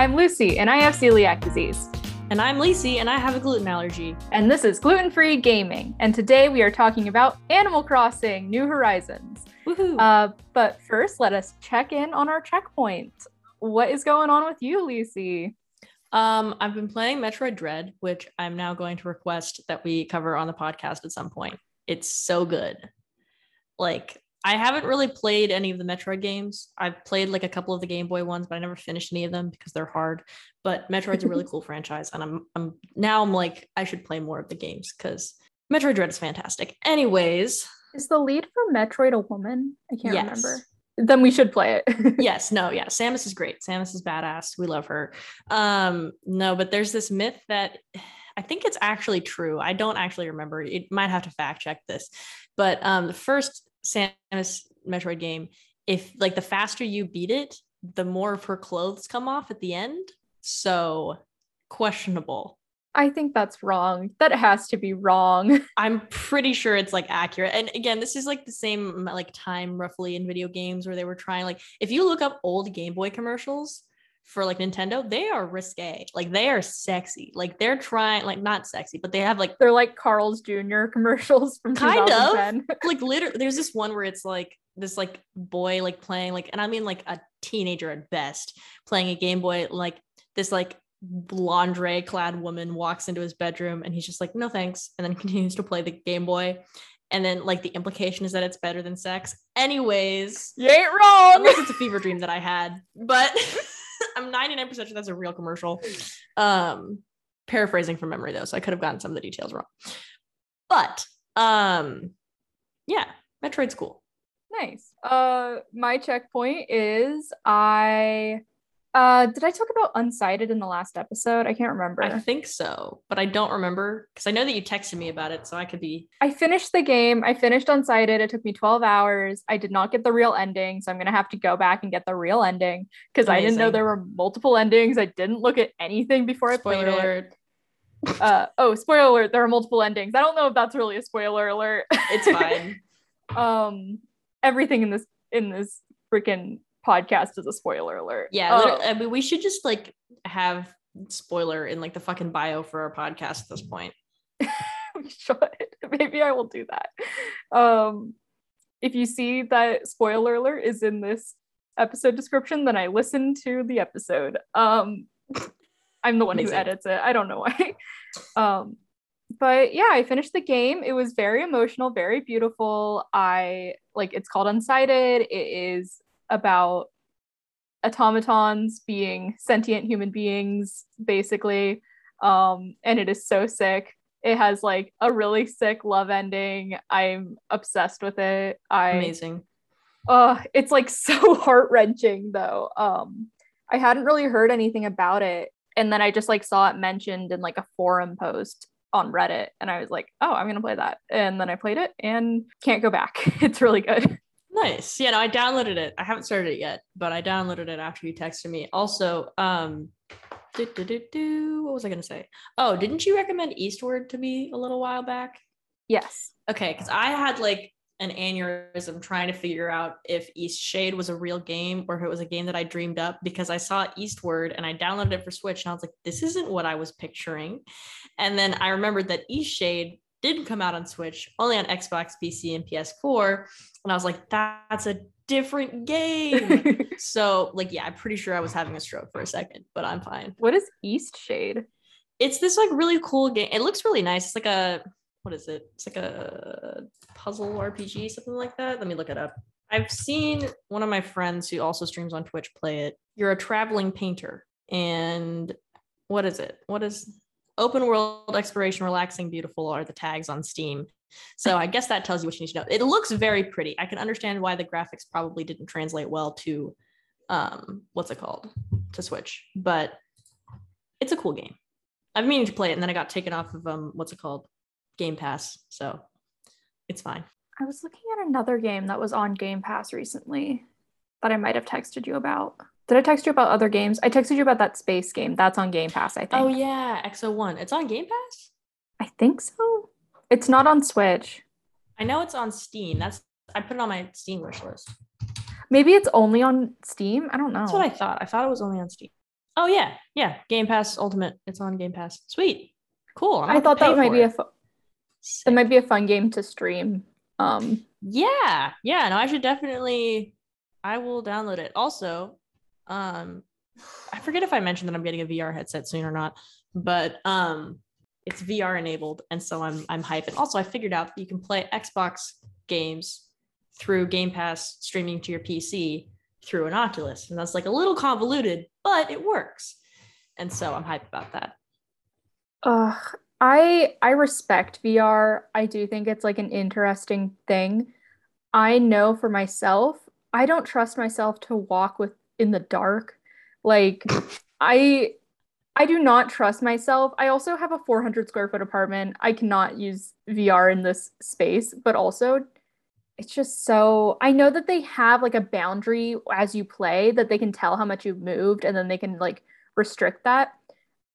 I'm Lucy, and I have celiac disease. And I'm Lacey, and I have a gluten allergy. And this is Gluten Free Gaming. And today we are talking about Animal Crossing New Horizons. Woohoo! Uh, but first, let us check in on our checkpoint. What is going on with you, Lucy? Um, I've been playing Metroid Dread, which I'm now going to request that we cover on the podcast at some point. It's so good. Like, I haven't really played any of the Metroid games. I've played like a couple of the Game Boy ones, but I never finished any of them because they're hard. But Metroid's a really cool franchise, and I'm I'm now I'm like I should play more of the games because Metroid Dread is fantastic. Anyways, Is the lead for Metroid a woman? I can't Yes. remember. Then we should play it. yes, no, yeah. Samus is great. Samus is badass. We love her. Um, no, but there's this myth that I think it's actually true. I don't actually remember. It might have to fact check this. But um the first Samus Metroid game, if like the faster you beat it, the more of her clothes come off at the end. So questionable. I think that's wrong. That has to be wrong. I'm pretty sure it's like accurate. And again, this is like the same like time roughly in video games where they were trying like if you look up old Game Boy commercials for like Nintendo, they are risque. Like they are sexy. Like they're trying like not sexy, but they have like They're like Carl's Jr. commercials from Kind of. like literally there's this one where it's like this like boy like playing like and I mean like a teenager at best playing a Game Boy like this like lingerie clad woman walks into his bedroom and he's just like no thanks and then continues to play the Game Boy and then like the implication is that it's better than sex anyways You ain't wrong. unless it's a fever dream that I had but I'm 99% sure that's a real commercial. Um paraphrasing from memory though so I could have gotten some of the details wrong. But um yeah Metroid's cool Nice. Uh my checkpoint is I uh did I talk about unsighted in the last episode? I can't remember. I think so, but I don't remember because I know that you texted me about it, so I could be. I finished the game. I finished unsighted. It took me 12 hours. I did not get the real ending, so I'm going to have to go back and get the real ending cuz I didn't know there were multiple endings. I didn't look at anything before I Spoiler played it. alert! Uh oh, spoiler alert, there are multiple endings. I don't know if that's really a spoiler alert. It's fine. um everything in this in this freaking podcast is a spoiler alert. Yeah, Uh, I mean, we should just like have spoiler in like the fucking bio for our podcast at this point. we should. Maybe I will do that. Um, if you see that spoiler alert is in this episode description, then I listened to the episode. Um, I'm the one Amazing. who edits it. I don't know why. Um, but yeah, I finished the game. It was very emotional, very beautiful. I like it's called Unsighted. It is about automatons being sentient human beings, basically. Um, and it is so sick. It has like a really sick love ending. I'm obsessed with it. I Amazing. uh it's like so heart-wrenching though. Um I hadn't really heard anything about it. And then I just like saw it mentioned in like a forum post on Reddit and I was like, oh, I'm gonna play that. And then I played it and can't go back. It's really good. Nice. Yeah, no, I downloaded it. I haven't started it yet, but I downloaded it after you texted me. Also, um, do, do, do, do, what was I gonna say? Oh, didn't you recommend Eastward to me a little while back? Yes. Okay, because I had like an aneurysm trying to figure out if East Shade was a real game or if it was a game that I dreamed up because I saw Eastward and I downloaded it for Switch and I was like, this isn't what I was picturing. And then I remembered that East Shade didn't come out on Switch, only on Xbox, PC, and PS4. And I was like, that's a different game. so, like, yeah, I'm pretty sure I was having a stroke for a second, but I'm fine. what is East Shade? It's this like really cool game. It looks really nice. It's like a what is it? It's like a puzzle RPG, something like that. Let me look it up. I've seen one of my friends who also streams on Twitch play it. You're a traveling painter, and what is it? What is open world exploration, relaxing, beautiful are the tags on Steam. So I guess that tells you what you need to know. It looks very pretty. I can understand why the graphics probably didn't translate well to um what's it called to Switch, but it's a cool game. I've meaning to play it, and then I got taken off of um what's it called Game Pass, so it's fine. I was looking at another game that was on Game Pass recently that I might have texted you about. Did I text you about other games? I texted you about that space game. That's on Game Pass, I think. Oh yeah, Exo One. It's on Game Pass. I think so. It's not on Switch. I know it's on Steam. That's I put it on my Steam wish list. Maybe it's only on Steam. I don't know. That's what I thought. I thought it was only on Steam. Oh yeah, yeah. Game Pass Ultimate. It's on Game Pass. Sweet. Cool. I thought that might be it. a fu- that might be a fun game to stream. Um yeah. Yeah, no, I should definitely I will download it. Also, um I forget if I mentioned that I'm getting a VR headset soon or not, but um it's VR enabled and so I'm I'm hyping. Also, I figured out that you can play Xbox games through Game Pass streaming to your PC through an Oculus. And that's like a little convoluted, but it works. And so I'm hyped about that. Uh, I I respect VR. I do think it's like an interesting thing. I know for myself, I don't trust myself to walk with in the dark. Like I I do not trust myself. I also have a 400 square foot apartment. I cannot use VR in this space, but also it's just so I know that they have like a boundary as you play that they can tell how much you've moved and then they can like restrict that.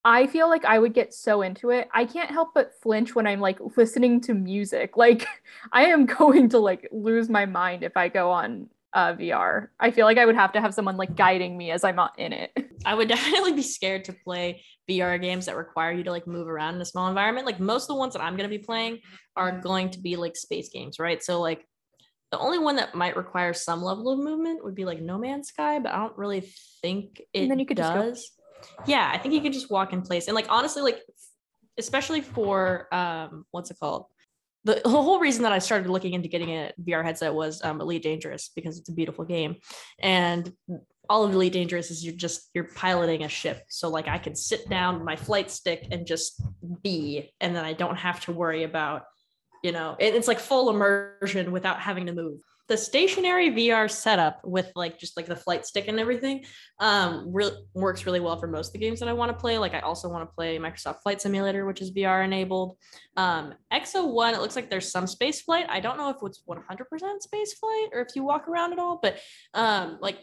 I feel like I would get so into it. I can't help but flinch when I'm like listening to music. Like I am going to like lose my mind if I go on uh, VR. I feel like I would have to have someone like guiding me as I'm not in it. I would definitely be scared to play VR games that require you to like move around in a small environment. Like most of the ones that I'm going to be playing are going to be like space games, right? So like the only one that might require some level of movement would be like No Man's Sky, but I don't really think it and then you could does. yeah, I think you could just walk in place. And like honestly, like especially for um what's it called? The, whole reason that I started looking into getting a VR headset was um, Elite Dangerous because it's a beautiful game. And all of Elite Dangerous is you're just you're piloting a ship. So like I can sit down my flight stick and just be, and then I don't have to worry about you know it, it's like full immersion without having to move the stationary VR setup with like just like the flight stick and everything um re- works really well for most of the games that I want to play. Like I also want to play Microsoft Flight Simulator, which is VR enabled. Um EXO one, it looks like there's some space flight. I don't know if it's 100% space flight or if you walk around at all, but um like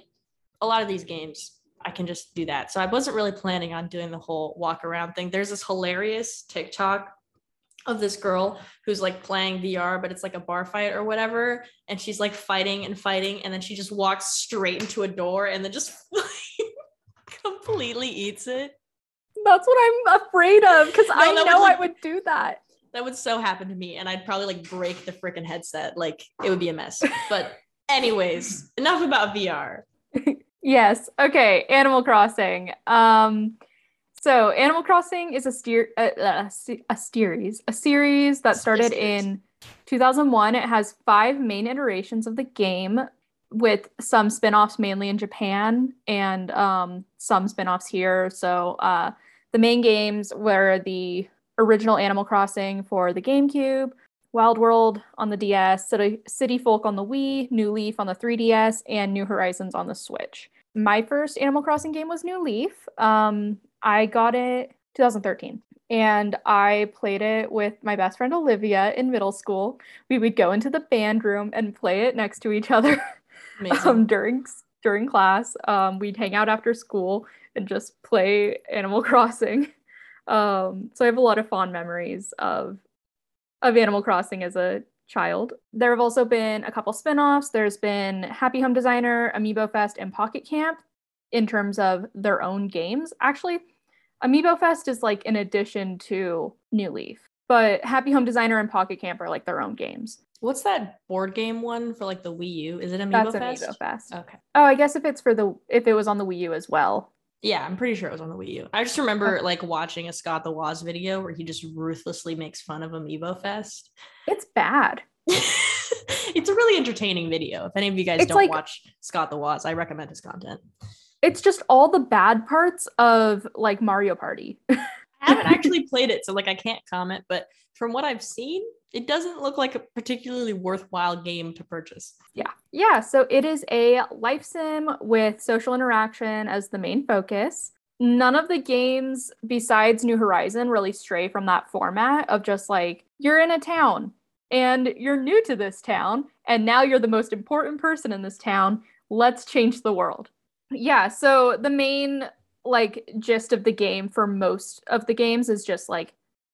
a lot of these games I can just do that. So I wasn't really planning on doing the whole walk around thing. There's this hilarious TikTok of this girl who's like playing VR, but it's like a bar fight or whatever. And she's like fighting and fighting. And then she just walks straight into a door and then just completely eats it. That's what I'm afraid of because no, I know would, like, I would do that. That would so happen to me. And I'd probably like break the freaking headset. Like it would be a mess. But, anyways, enough about VR. yes. Okay. Animal Crossing. Um, so Animal Crossing is a steer uh, uh, a series, a series that started in 2001. It has five main iterations of the game with some spin-offs mainly in Japan and um, some spin-offs here. So uh, the main games were the original Animal Crossing for the GameCube, Wild World on the DS, City, City Folk on the Wii, New Leaf on the 3DS, and New Horizons on the Switch. My first Animal Crossing game was New Leaf. Um, I got it 2013 and I played it with my best friend Olivia in middle school. We would go into the band room and play it next to each other um, during during class. Um, we'd hang out after school and just play Animal Crossing. Um, so I have a lot of fond memories of of Animal Crossing as a child. There have also been a couple spin-offs. There's been Happy Home Designer, Amiibo Fest, and Pocket Camp in terms of their own games. Actually, Amiibo Fest is like an addition to New Leaf, but Happy Home Designer and Pocket Camp are like their own games. What's that board game one for like the Wii U? Is it Amiibo That's Fest? Amiibo Fest. Okay. Oh, I guess if it's for the if it was on the Wii U as well. Yeah, I'm pretty sure it was on the Wii U. I just remember okay. like watching a Scott the Woz video where he just ruthlessly makes fun of Amiibo Fest. It's bad. it's a really entertaining video. If any of you guys it's don't like, watch Scott the Woz, I recommend his content it's just all the bad parts of like Mario Party. I haven't actually played it, so like I can't comment, but from what I've seen, it doesn't look like a particularly worthwhile game to purchase. Yeah. Yeah. So it is a life sim with social interaction as the main focus. None of the games besides New Horizon really stray from that format of just like, you're in a town and you're new to this town, and now you're the most important person in this town. Let's change the world yeah so the main like gist of the game for most of the games is just like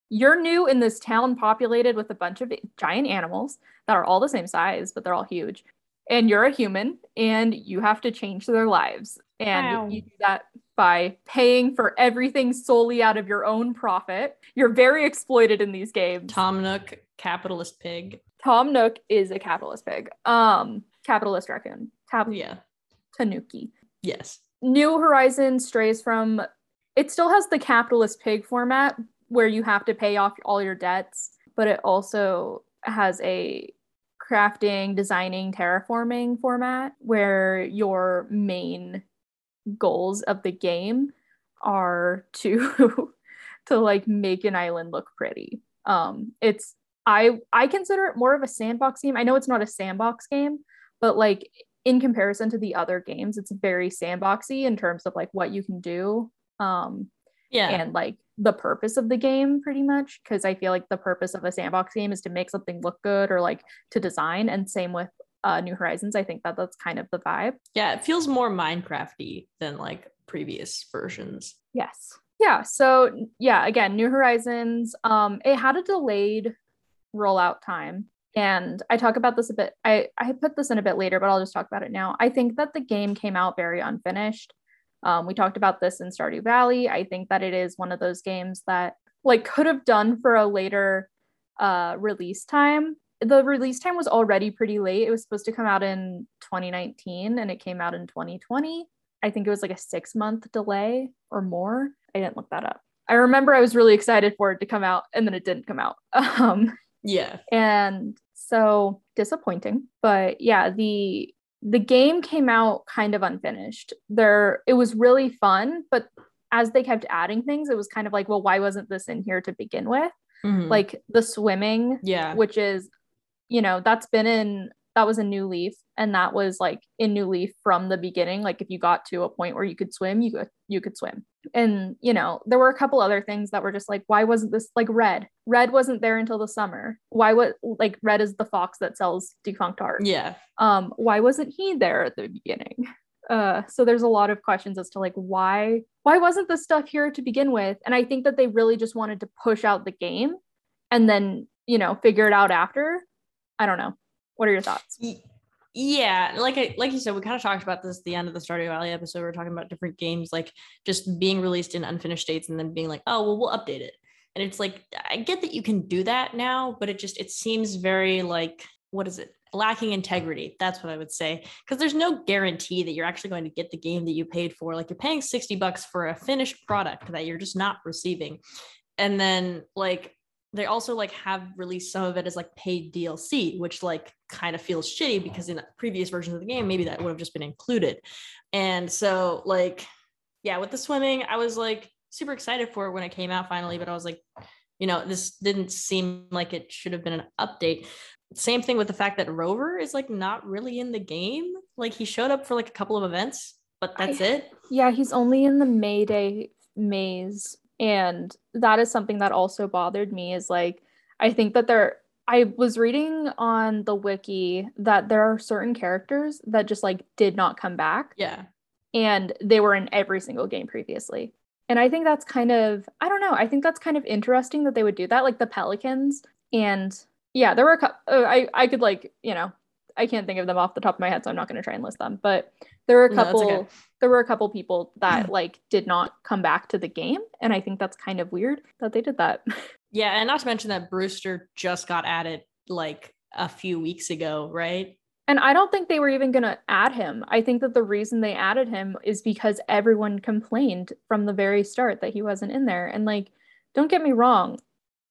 you're new in this town populated with a bunch of giant animals that are all the same size but they're all huge and you're a human and you have to change their lives and wow. you do that by paying for everything solely out of your own profit. You're very exploited in these games. Tom Nook, capitalist pig. Tom Nook is a capitalist pig. Um, capitalist raccoon. Tab- Yeah. Tanuki. Yes. New Horizons strays from it still has the capitalist pig format where you have to pay off all your debts, but it also has a crafting, designing, terraforming format where your main goals of the game are to to like make an island look pretty. Um it's I I consider it more of a sandbox game. I know it's not a sandbox game, but like in comparison to the other games, it's very sandboxy in terms of like what you can do um Yeah. and like the purpose of the game pretty much because I feel like the purpose of a sandbox game is to make something look good or like to design and same with uh New Horizons. I think that that's kind of the vibe. yeah. It feels more Minecrafty than like previous versions. Yes. Yeah. So yeah, again, New Horizons. Um, it had a delayed rollout time. And I talk about this a bit. I, I put this in a bit later, but I'll just talk about it now. I think that the game came out very unfinished. Um, we talked about this in Stardew Valley. I think that it is one of those games that like could have done for a later uh, release time. The release time was already pretty late. It was supposed to come out in 2019 and it came out in 2020. I think it was like a six month delay or more. I didn't look that up. I remember I was really excited for it to come out and then it didn't come out. Um, Yeah. and so disappointing. But yeah, the the game came out kind of unfinished. There it was really fun, but as they kept adding things, it was kind of like, well, why wasn't this in here to begin with? Mhm. Like the swimming yeah. which is you know that's been in that was a new leaf and that was like in new leaf from the beginning. Like if you got to a point where you could swim you could you could swim. And you know there were a couple other things that were just like why wasn't this like red? Red wasn't there until the summer. Why would like red is the fox that sells defunct art. Yeah. um why wasn't he there at the beginning? Uh so there's a lot of questions as to like why why wasn't this stuff here to begin with? And i think that they really just wanted to push out the game and then you know figure it out after. I don't know what are your thoughts Yeah, like I like you said, we kind of talked about this at the end of the Stardew Valley episode. We are talking about different games like just being released in unfinished states and then being like, oh well, we'll update it. And it's like I get that you can do that now, but it just it seems very like what is it? Lacking integrity. That's what I would say. Because there's no guarantee that you're actually going to get the game that you paid for. Like you're paying 60 bucks for a finished product that you're just not receiving. And then like they also like have released some of it as like paid DLC, which like kind of feels shitty because in previous versions of the game, maybe that would have just been included. And so like, yeah, with the swimming, I was like super excited for it when it came out finally, but I was like, you know, this didn't seem like it should have been an update. Same thing with the fact that Rover is like not really in the game. Like he showed up for like a couple of events, but that's I- it. yeah he's only in the mayday maze and that is something that also bothered me is like i think that there i was reading on the wiki that there are certain characters that just like did not come back Yeah. and they were in every single game previously. And I think that's kind of I don't know, I think that's kind of interesting that they would do that like the Pelicans and yeah, there were a couple uh, I I could like, you know, I can't think of them off the top of my head so I'm not going to try and list them, but there were a No, couple okay. there were a couple people that like did not come back to the game and I think that's kind of weird that they did that. Yeah, and not to mention that Brewster just got added like a few weeks ago, right? And I don't think they were even going to add him. I think that the reason they added him is because everyone complained from the very start that he wasn't in there. And like, don't get me wrong,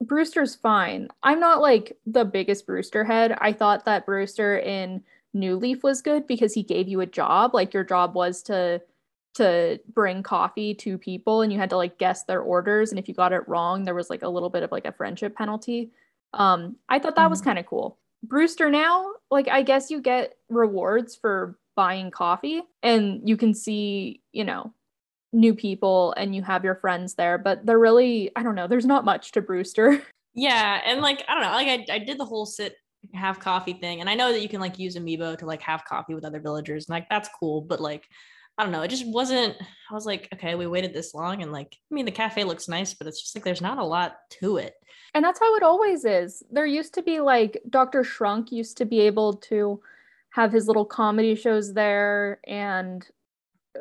Brewster's fine. I'm not like the biggest Brewster head. I thought that Brewster in New Leaf was good because he gave you a job. Like your job was to to bring coffee to people and you had to like guess their orders and if you got it wrong there was like a little bit of like a friendship penalty. Um I thought that was Mhm. kind of cool. Brewster now, like I guess you get rewards for buying coffee and you can see, you know, new people and you have your friends there, but they're really, I don't know, there's not much to Brewster. Yeah, and like I don't know, like I, I did the whole sit have coffee thing, and I know that you can like use Amiibo to like have coffee with other villagers, and like that's cool, but like I don't know, it just wasn't. I was like, okay, we waited this long, and like I mean, the cafe looks nice, but it's just like there's not a lot to it. And that's how it always is. There used to be like Dr. Shrunk used to be able to have his little comedy shows there and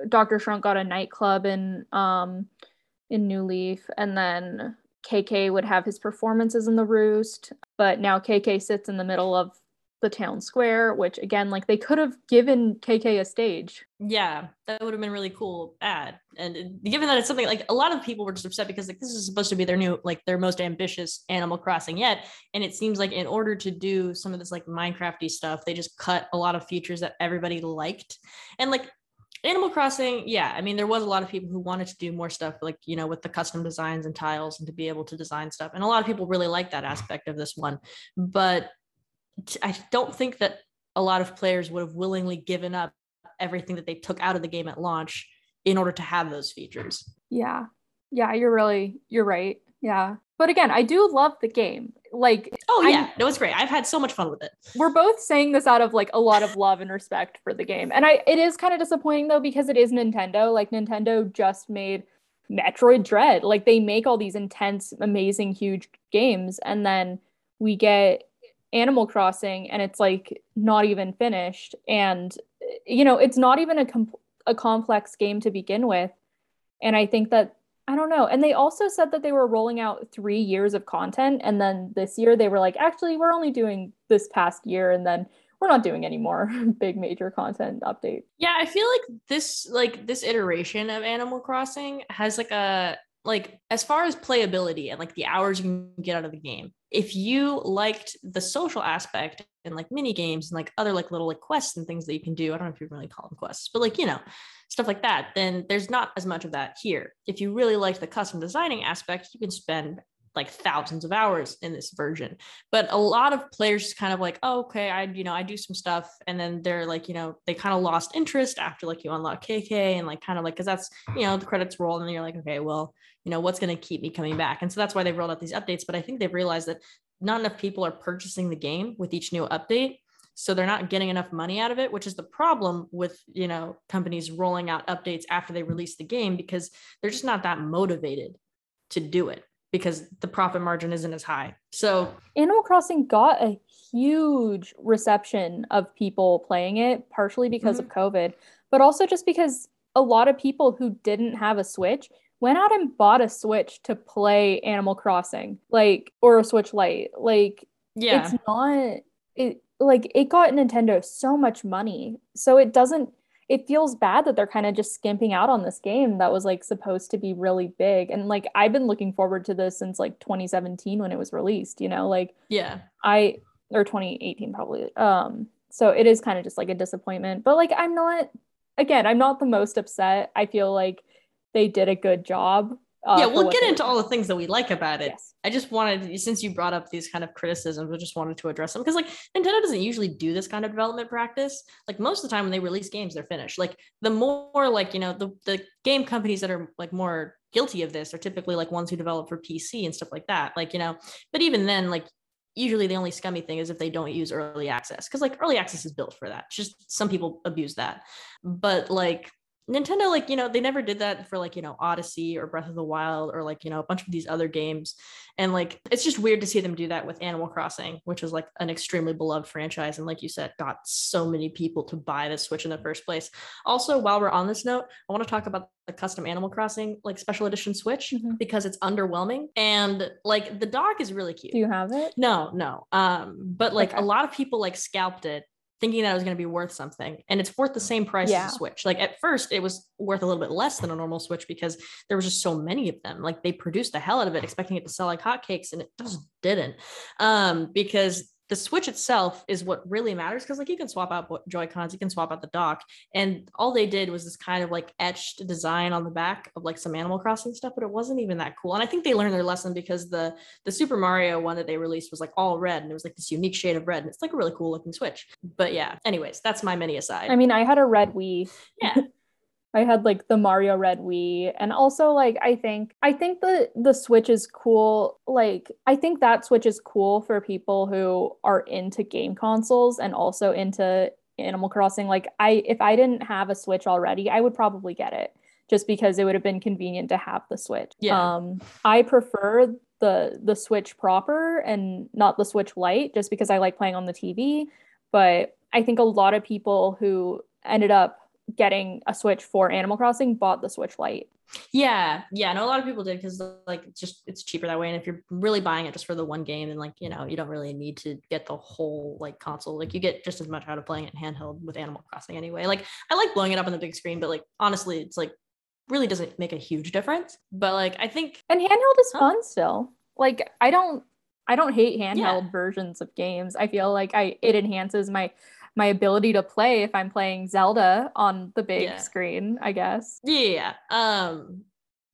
Dr. Shrunk got a nightclub in um in New Leaf and then KK would have his performances in the roost, but now KK sits in the middle of the town square, which again, like they could have given KK a stage. Yeah, that would have been really cool ad. And given that it's something like a lot of people were just upset because like this is supposed to be their new like their most ambitious Animal Crossing yet, and it seems like in order to do some of this like Minecrafty stuff, they just cut a lot of features that everybody liked. And like Animal Crossing, yeah, I mean, there was a lot of people who wanted to do more stuff, like you know, with the custom designs and tiles, and to be able to design stuff. And a lot of people really like that aspect of this one. But I don't think that a lot of players would have willingly given up everything that they took out of the game at launch in order to have those features. Yeah. Yeah, you're really you're right. Yeah. But again, I do love the game. Like Oh yeah, I, no, it's great. I've had so much fun with it. We're both saying this out of like a lot of love and respect for the game. And I it is kind of disappointing though because it is Nintendo. Like Nintendo just made Metroid Dread. Like they make all these intense, amazing, huge games and then we get Animal Crossing and it's like not even finished and you know it's not even a com- a complex game to begin with and I think that I don't know and they also said that they were rolling out 3 years of content and then this year they were like actually we're only doing this past year and then we're not doing any more big major content update. Yeah, I feel like this like this iteration of Animal Crossing has like a like as far as playability and like the hours you can get out of the game if you liked the social aspect and like mini games and like other like little like quests and things that you can do i don't know if you really call them quests but like you know stuff like that then there's not as much of that here if you really like the custom designing aspect you can spend like thousands of hours in this version. But a lot of players just kind of like, oh, okay, I, you know, I do some stuff. And then they're like, you know, they kind of lost interest after like you unlock KK and like kind of like, cause that's, you know, the credits roll and you're like, okay, well, you know, what's going to keep me coming back? And so that's why they've rolled out these updates. But I think they've realized that not enough people are purchasing the game with each new update so they're not getting enough money out of it which is the problem with you know companies rolling out updates after they release the game because they're just not that motivated to do it because the profit margin isn't as high. So Animal Crossing got a huge reception of people playing it, partially because mm-hmm. of COVID, but also just because a lot of people who didn't have a Switch went out and bought a Switch to play Animal Crossing, like or a Switch Lite. Like yeah. it's not it like it got Nintendo so much money. So it doesn't it feels bad that they're kind of just skimping out on this game that was like supposed to be really big and like i've been looking forward to this since like 2017 when it was released you know like yeah i or 2018 probably um so it is kind of just like a disappointment but like i'm not again i'm not the most upset i feel like they did a good job uh, yeah, we'll get into all the things that we like about it. Yes. I just wanted, since you brought up these kind of criticisms, I just wanted to address them because, like, Nintendo doesn't usually do this kind of development practice. Like, most of the time when they release games, they're finished. Like, the more, like, you know, the the game companies that are like more guilty of this are typically like ones who develop for PC and stuff like that. Like, you know, but even then, like, usually the only scummy thing is if they don't use early access because like early access is built for that. just some people abuse that, but like Nintendo, like, you know, they never did that for like, you know, Odyssey or Breath of the Wild or like, you know, a bunch of these other games. And like, it's just weird to see them do that with Animal Crossing, which is like an extremely beloved franchise. And like you said, got so many people to buy the Switch in the first place. Also, while we're on this note, I want to talk about the custom Animal Crossing, like special edition Switch, mm-hmm. because it's underwhelming. And like the dock is really cute. Do you have it? No, no. Um, but like okay. a lot of people like scalped it thinking that it was going to be worth something and it's worth the same price yeah. as a switch. Like at first it was worth a little bit less than a normal switch because there was just so many of them. Like they produced the hell out of it expecting it to sell like hotcakes and it just didn't. Um because the switch itself is what really matters because like you can swap out joy cons you can swap out the dock and all they did was this kind of like etched design on the back of like some animal crossing stuff but it wasn't even that cool and i think they learned their lesson because the the super mario one that they released was like all red and it was like this unique shade of red and it's like a really cool looking switch but yeah anyways that's my mini aside. I mean i had a red wii. Yeah I had like the Mario Red Wii and also like I think I think the the Switch is cool like I think that Switch is cool for people who are into game consoles and also into Animal Crossing like I if I didn't have a Switch already I would probably get it just because it would have been convenient to have the Switch. Yeah. Um I prefer the the Switch proper and not the Switch Lite just because I like playing on the TV, but I think a lot of people who ended up getting a Switch for Animal Crossing bought the Switch Lite. Yeah, yeah. No, a lot of people did because like it's just it's cheaper that way. And if you're really buying it just for the one game, then like you know you don't really need to get the whole like console. Like you get just as much out of playing it handheld with Animal Crossing anyway. Like I like blowing it up on the big screen, but like honestly, it's like really doesn't make a huge difference. But like I think and handheld is huh? fun still. Like I don't I don't hate handheld yeah. versions of games. I feel like I it enhances my my ability to play if I'm playing Zelda on the big yeah. screen, I guess. Yeah. Um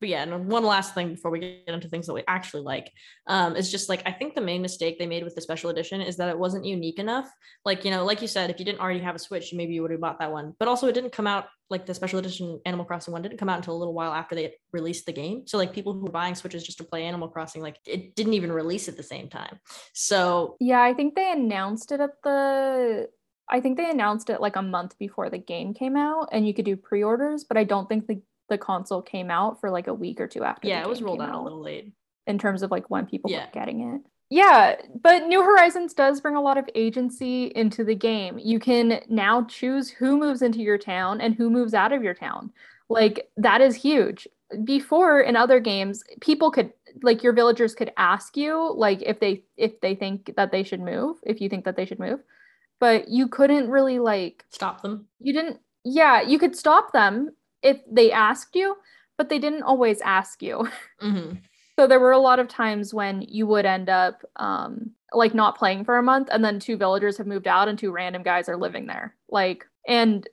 but yeah, and one last thing before we get into things that we actually like, um, is just like I think the main mistake they made with the special edition is that it wasn't unique enough. Like, you know, like you said, if you didn't already have a Switch, maybe you would have bought that one. But also it didn't come out like the special edition Animal Crossing one didn't come out until a little while after they released the game. So like people who were buying Switches just to play Animal Crossing, like it didn't even release at the same time. So yeah, I think they announced it at the I think they announced it like a month before the game came out and you could do pre-orders, but I don't think the, the console came out for like a week or two after. Yeah, it was rolled out, out, a little late. In terms of like when people yeah. were getting it. Yeah, but New Horizons does bring a lot of agency into the game. You can now choose who moves into your town and who moves out of your town. Like that is huge. Before in other games, people could like your villagers could ask you like if they if they think that they should move, if you think that they should move but you couldn't really like stop them. You didn't, yeah, you could stop them if they asked you, but they didn't always ask you. Mm-hmm. So there were a lot of times when you would end up um, like not playing for a month, and then two villagers have moved out and two random guys are living there. Like, and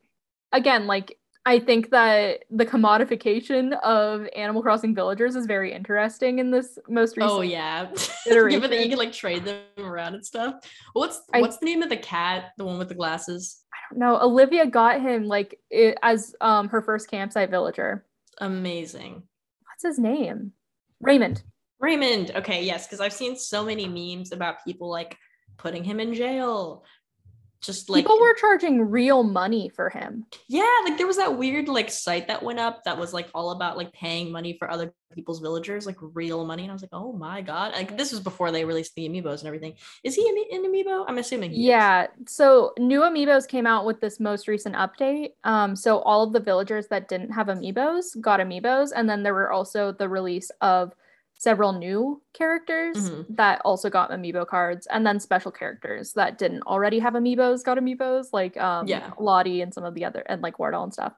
again, like I think that the commodification of Animal Crossing villagers is very interesting in this most recent. Oh yeah, given that you can like trade them around and stuff. What's I, what's the name of the cat? The one with the glasses? I don't know. Olivia got him like it, as um her first campsite villager. Amazing. What's his name? Raymond. Raymond. Okay, yes, because I've seen so many memes about people like putting him in jail just like people were charging real money for him. Yeah, like there was that weird like site that went up that was like all about like paying money for other people's villagers, like real money. And I was like, oh my god, like this was before they released the amiibos and everything. Is he in, an amiibo? I'm assuming. yeah. Is. So new amiibos came out with this most recent update. Um, so all of the villagers that didn't have amiibos got amiibos, and then there were also the release of several new characters mm-hmm. that also got amiibo cards and then special characters that didn't already have amiibos got amiibos like um yeah. Lottie and some of the other and like Wardell and stuff.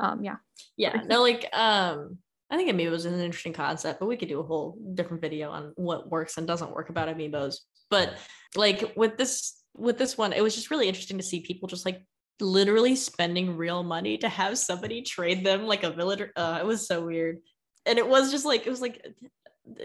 Um yeah. Yeah no like um i think amiibos is an interesting concept but we could do a whole different video on what works and doesn't work about amiibos. But like with this with this one it was just really interesting to see people just like literally spending real money to have somebody trade them like a villager uh, it was so weird. And it was just like it was like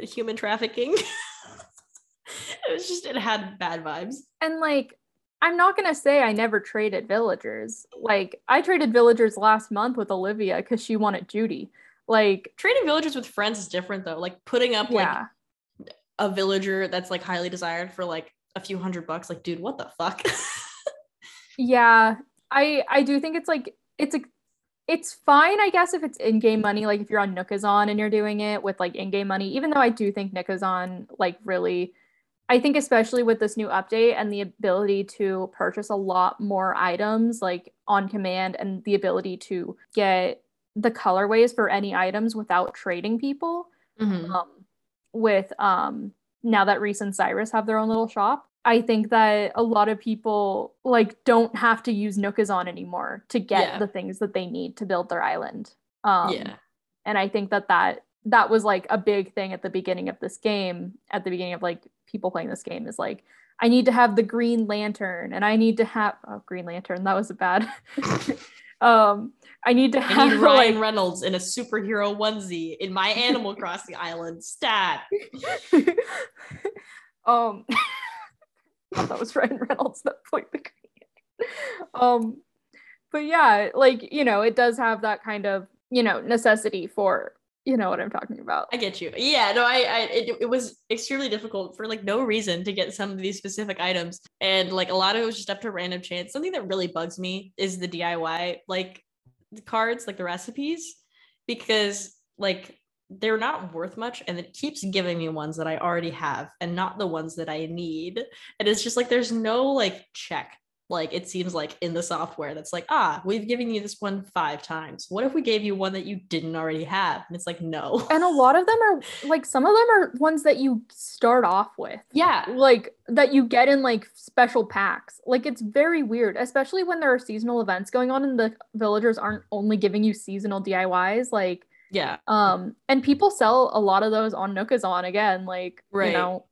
human trafficking. it was just it had bad vibes. And like I'm not gonna say I never traded villagers. Like I traded villagers last month with Olivia because she wanted Judy. Like trading villagers with friends is different though. Like putting up yeah. like a villager that's like highly desired for like a few hundred bucks. Like, dude, what the fuck? yeah, I I do think it's like it's a it's fine, I guess, if it's in-game money, like if you're on Nookazon and you're doing it with like in-game money, even though I do think Nookazon like really I think especially with this new update and the ability to purchase a lot more items like on command and the ability to get the colorways for any items without trading people mm-hmm. um, with um now that Reese and Cyrus have their own little shop I think that a lot of people like don't have to use Nookazon anymore to get yeah. the things that they need to build their island. Um, yeah. And I think that that that was like a big thing at the beginning of this game. At the beginning of like people playing this game is like, I need to have the Green Lantern, and I need to have oh Green Lantern. That was a bad. um, I need to have I need Ryan like, Reynolds in a superhero onesie in my Animal Crossing island. Stat. um that was Ryan Reynolds that played the Green. Um, but yeah, like you know, it does have that kind of you know necessity for you know what I'm talking about. I get you. Yeah, no, I, I it, it was extremely difficult for like no reason to get some of these specific items, and like a lot of it was just up to random chance. Something that really bugs me is the DIY like cards, like the recipes, because like they're not worth much and it keeps giving me ones that I already have and not the ones that I need. And it's just like there's no like check. Like it seems like in the software that's like ah we've given you this one five times. What if we gave you one that you didn't already have? And it's like no. And a lot of them are like some of them are ones that you start off with. Yeah. Like that you get in like special packs. Like it's very weird especially when there are seasonal events going on and the villagers aren't only giving you seasonal diys like yeah. Um and people sell a lot of those on nookazon again like Right. you know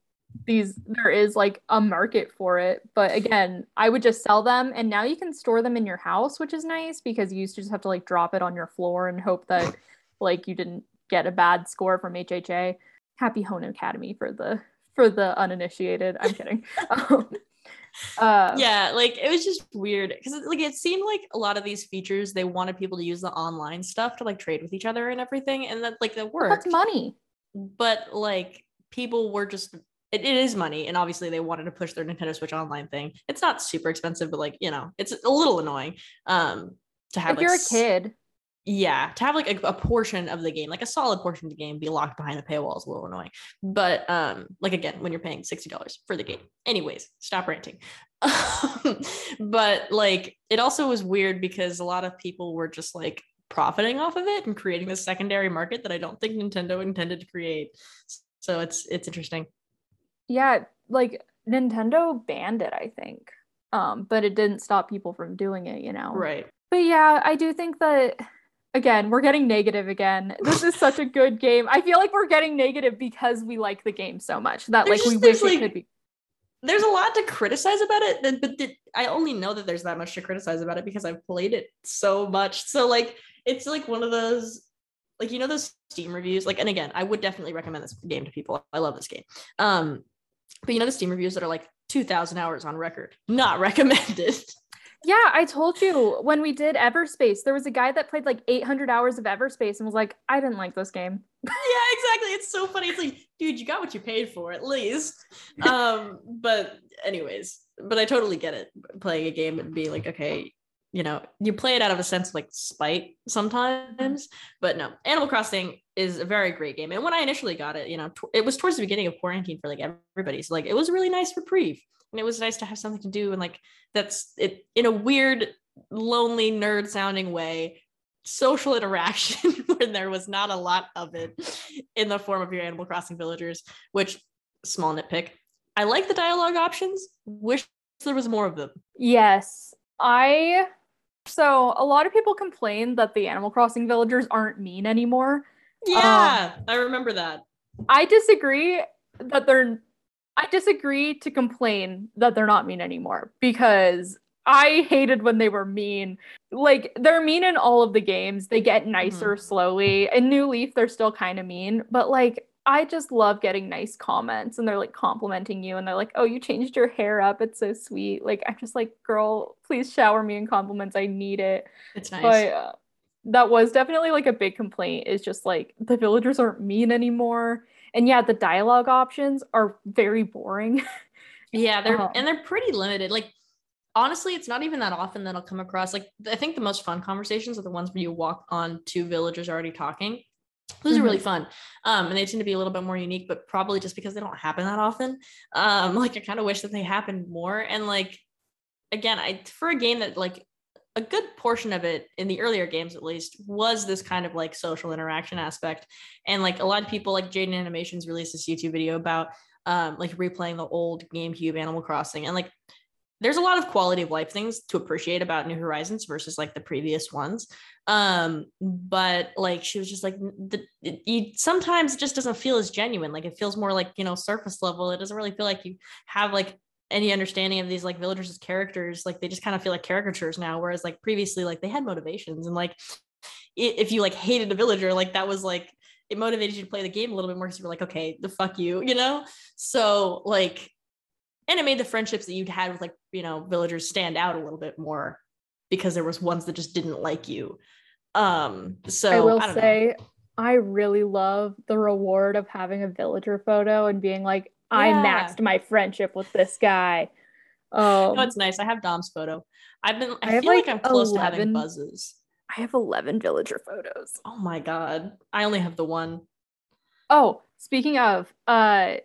these there is like a market for it. But again i would just sell them and now you can store them in your house which is nice because you used to just have to like drop it on your floor and hope that like you didn't get a bad score from hha happy home academy for the for the uninitiated. I'm kidding. Um, uh, yeah like it was just weird because like it seemed like a lot of these features they wanted people to use the online stuff to like trade with each other and everything and that like that worked that's money. But like people were just it, it is money and obviously they wanted to push their nintendo switch online thing. It's not super expensive but like you know it's a little annoying um to have if like, you're a kid yeah to have like a, a portion of the game like a solid portion of the game be locked behind a paywall is a little annoying. But um like again when you're paying $60 for the game. Anyways stop ranting. But like it also was weird because a lot of people were just like profiting off of it and creating this secondary market that i don't think nintendo intended to create. So it's it's interesting. Yeah like nintendo banned it i think. Um but it didn't stop people from doing it you know? Right. But yeah i do think that again we're getting negative again. This is such a good game. I feel like we're getting negative because we like the game so much that There's like we wish there's, it like- could be. there's a lot to criticize about it but- but th- i only know that there's that much to criticize about it because i've played it so much. So like it's like one of those like you know those steam reviews? Like and again i would definitely recommend this game to people. I love this game. Um but you know the steam reviews that are like 2000 hours on record? Not recommended yeah i told you when we did everspace there was a guy that played like 800 hours of everspace and was like i didn't like this game. Yeah exactly it's so funny it's like dude you got what you paid for at least. Um but anyways but i totally get it playing a game and being like okay you know you play it out of a sense of like spite sometimes but no animal crossing is a very great game and when i initially got it you know it was towards the beginning of quarantine for like everybody so like it was a really nice reprieve and it was nice to have something to do and like that's it in a weird lonely nerd sounding way social interaction when there was not a lot of it in the form of your Animal Crossing villagers, which small nitpick. I like the dialogue options. Wish there was more of them. yes i so a lot of people complain that the animal crossing villagers aren't mean anymore Yeah, um, I remember that. I disagree that they're I disagree to complain that they're not mean anymore because I hated when they were mean. Like they're mean in all of the games. They get nicer slowly. In New Leaf they're still kind of mean, but like I just love getting nice comments and they're like complimenting you and they're like, "Oh, you changed your hair up. It's so sweet." Like I'm just like, "Girl, please shower me in compliments. I need it." It's nice. But uh, that was definitely like a big complaint is just like the villagers aren't mean anymore. And yeah, the dialogue options are very boring. yeah, they're um, and they're pretty limited. Like honestly, it's not even that often that I'll come across. Like I think the most fun conversations are the ones where you walk on two villagers already talking. Those are really fun. Um, and they tend to be a little bit more unique, but probably just because they don't happen that often. Um, like I kind of wish that they happened more. And like again, I for a game that like a good portion of it in the earlier games at least was this kind of like social interaction aspect. And like a lot of people like Jaiden Animations released this YouTube video about um like replaying the old GameCube Animal Crossing and like there's a lot of quality of life things to appreciate about New Horizons versus like the previous ones. Um, but like she was just like the it, you sometimes it just doesn't feel as genuine. Like it feels more like you know surface level. It doesn't really feel like you have like any understanding of these like villagers as characters. Like they just kind of feel like caricatures now. Whereas like previously, like they had motivations and like i- if you like hated a villager, like that was like it motivated you to play the game a little bit more because you were like, okay, the fuck you, you know? So like and it made the friendships that you'd had with like you know villagers stand out a little bit more because there was ones that just didn't like you um so I will don't know. say I really love the reward of having a villager photo and being like, I Yeah. maxed my friendship with this guy. Um, no, it's nice. I have Dom's photo. I've been. I, I feel like, like, I'm close to having buzzes. I have 11 villager photos. Oh my god! I only have the one. Oh, speaking of, uh,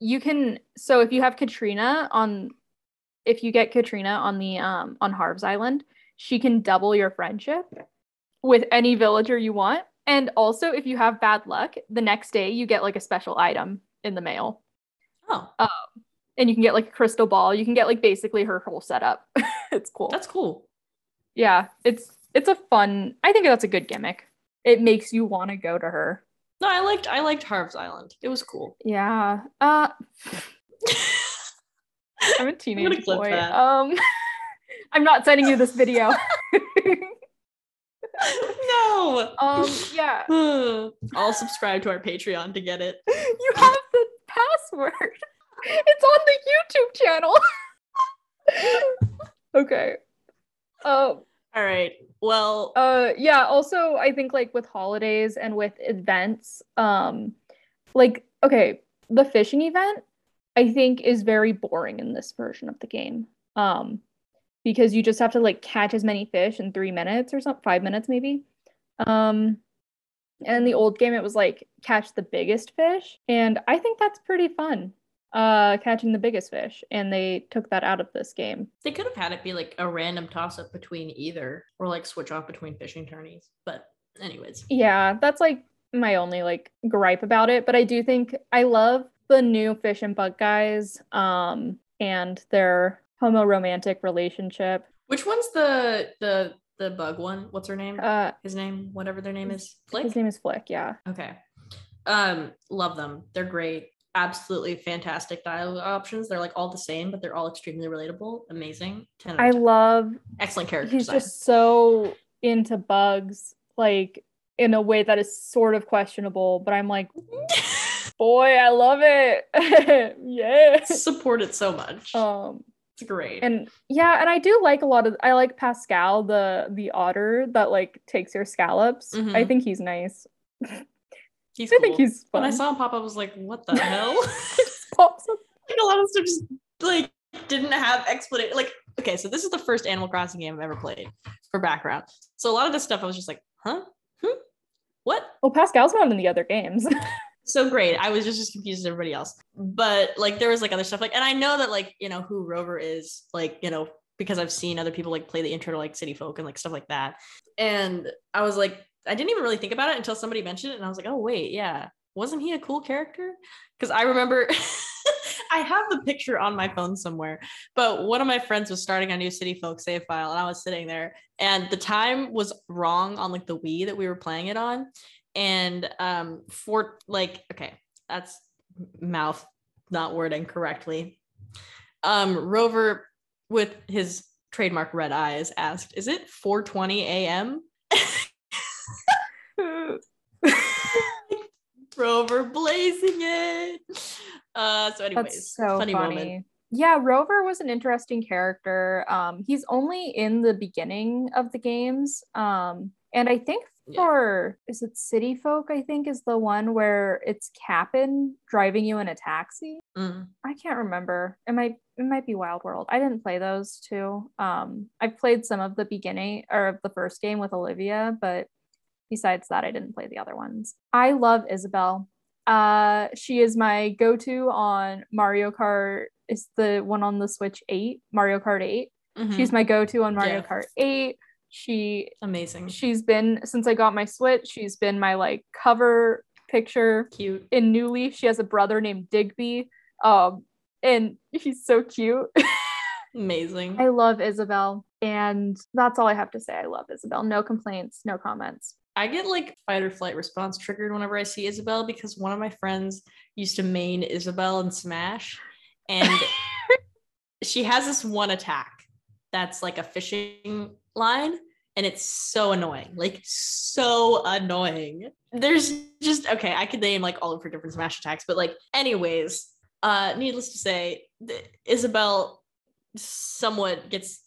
you can so if you have Katrina on if you get Katrina on the um on Harv's Island, she can double your friendship with any villager you want. And also, if you have bad luck, the next day you get like a special item in the mail. Oh, And you can get like a crystal ball. You can get like basically her whole setup. it's cool. that's cool. yeah, it's it's a fun. I think that's a good gimmick. It makes you want to go to her. No, I liked I liked Harv's Island. It was cool. Yeah. Uh I'm a teenage clip boy. that. Um I'm not sending you this video. no. um yeah. I'll subscribe to our Patreon to get it. You have password. It's on the YouTube channel. okay. Uh, All right. Well, uh yeah, also I think like with holidays and with events, um like okay, the fishing event I think is very boring in this version of the game. Um because you just have to like catch as many fish in 3 minutes or something, 5 minutes maybe. Um and in the old game it was like catch the biggest fish and I think that's pretty fun. Uh catching the biggest fish and they took that out of this game. they could have had it be like a random toss up between either or like switch off between fishing tourneys. But anyways. Yeah, that's like my only like gripe about it. But I do think I love the new fish and bug guys um and their homo-romantic relationship. Which one's the the the bug one? What's her name? Uh His name, whatever their name is. Flick? his name is Flick, yeah. Okay. Um, love them. They're great. Absolutely fantastic dialogue options. They're like all the same, but they're all extremely relatable. Amazing. 10 I 10. love Excellent character he's design. just so into bugs like in a way that is sort of questionable, but I'm like, boy, I love it. yeah. support it so much. Um it's great. and yeah and i do like a lot of i like pascal the the otter that like takes your scallops i Mhm. think he's nice he's i cool. think he's fun when I saw him pop up, I was like, what the hell? Pops up. like a lot of stuff just like didn't have explanation. Like, okay, so this is the first Animal Crossing game I've ever played for background. So a lot of this stuff I was just like, huh? Hmm? What? well pascal's not in the other games so great. I was just as confused as everybody else. But like there was like other stuff like and I know that like, you know, who Rover is, like, you know, because I've seen other people like play the intro to like City Folk and like stuff like that. And I was like, I didn't even really think about it until somebody mentioned it and I was like, oh wait, yeah. Wasn't he a cool character? Because I remember I have the picture on my phone somewhere, but one of my friends was starting a new City Folk save file and I was sitting there and the time was wrong on like the Wii that we were playing it on and um for like okay that's mouth not wording correctly. Um rover with his trademark red eyes asked is it 4:20 a.m rover blazing it. Uh so anyways that's so funny, funny, moment yeah rover was an interesting character. Um he's only in the beginning of the games. Um and i think Yeah. for is it city folk i think is the one where it's Kapp'n driving you in a taxi Mm. I can't remember. It might it might be Wild World. I didn't play those two. Um, I've played some of the beginning or of the first game with Olivia, but besides that, I didn't play the other ones. I love Isabelle. Uh, she is my go-to on Mario Kart. Is the one on the Switch 8, Mario Kart 8. Mhm. She's my go-to on Mario Yeah. Kart 8. She amazing she's been since I got my Switch, she's been my like cover picture cute in New Leaf, she has a brother named Digby. Um, and he's so cute. amazing I love Isabelle. And that's all I have to say. I love Isabelle. No complaints, no comments. I get like fight or flight response triggered whenever I see Isabelle because one of my friends used to main Isabelle in Smash, and she has this one attack that's like a fishing line, and it's so annoying, like so annoying. There's just okay, I could name like all of her different Smash attacks, but like, anyways, uh, needless to say, th- Isabelle somewhat gets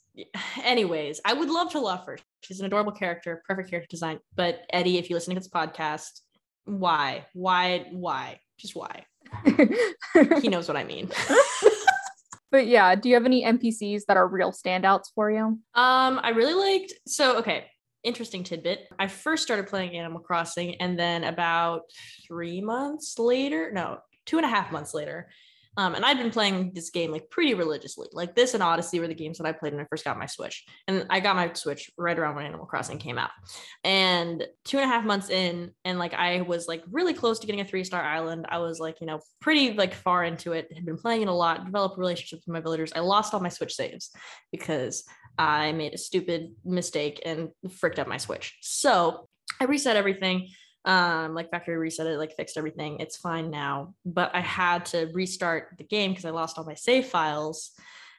anyways, I would love to love her. She's an adorable character, perfect character design. But Eddie, if you listen to this podcast, why? Why? Why? Just why? He knows what I mean. but yeah, do you have any NPCs that are real standouts for you? Um, I really liked so okay. Interesting tidbit. I first started playing Animal Crossing, and then about three months later, no, two and a half months later, Um, and I've been playing this game like pretty religiously. Like this and Odyssey were the games that I played when I first got my Switch. And I got my Switch right around when Animal Crossing came out. And two and a half months in, and like I was like really close to getting a three star island. I was like, you know, pretty like far into it, had been playing it a lot, developed relationships with my villagers. I lost all my Switch saves because I made a stupid mistake and fricked up my Switch. So I reset everything um like factory reset it like fixed everything. It's fine now. But i had to restart the game because i lost all my save files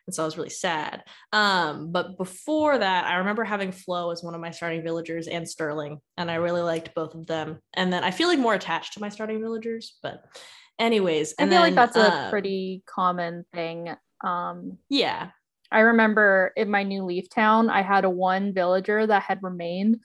and so i was really sad. Um but before that i remember having flo as one of my starting villagers and sterling and i really liked both of them. And then i feel like more attached to my starting villagers but anyways i feel then, like that's a um, pretty common thing. Um yeah. I remember in my new leaf town, I had a one villager that had remained.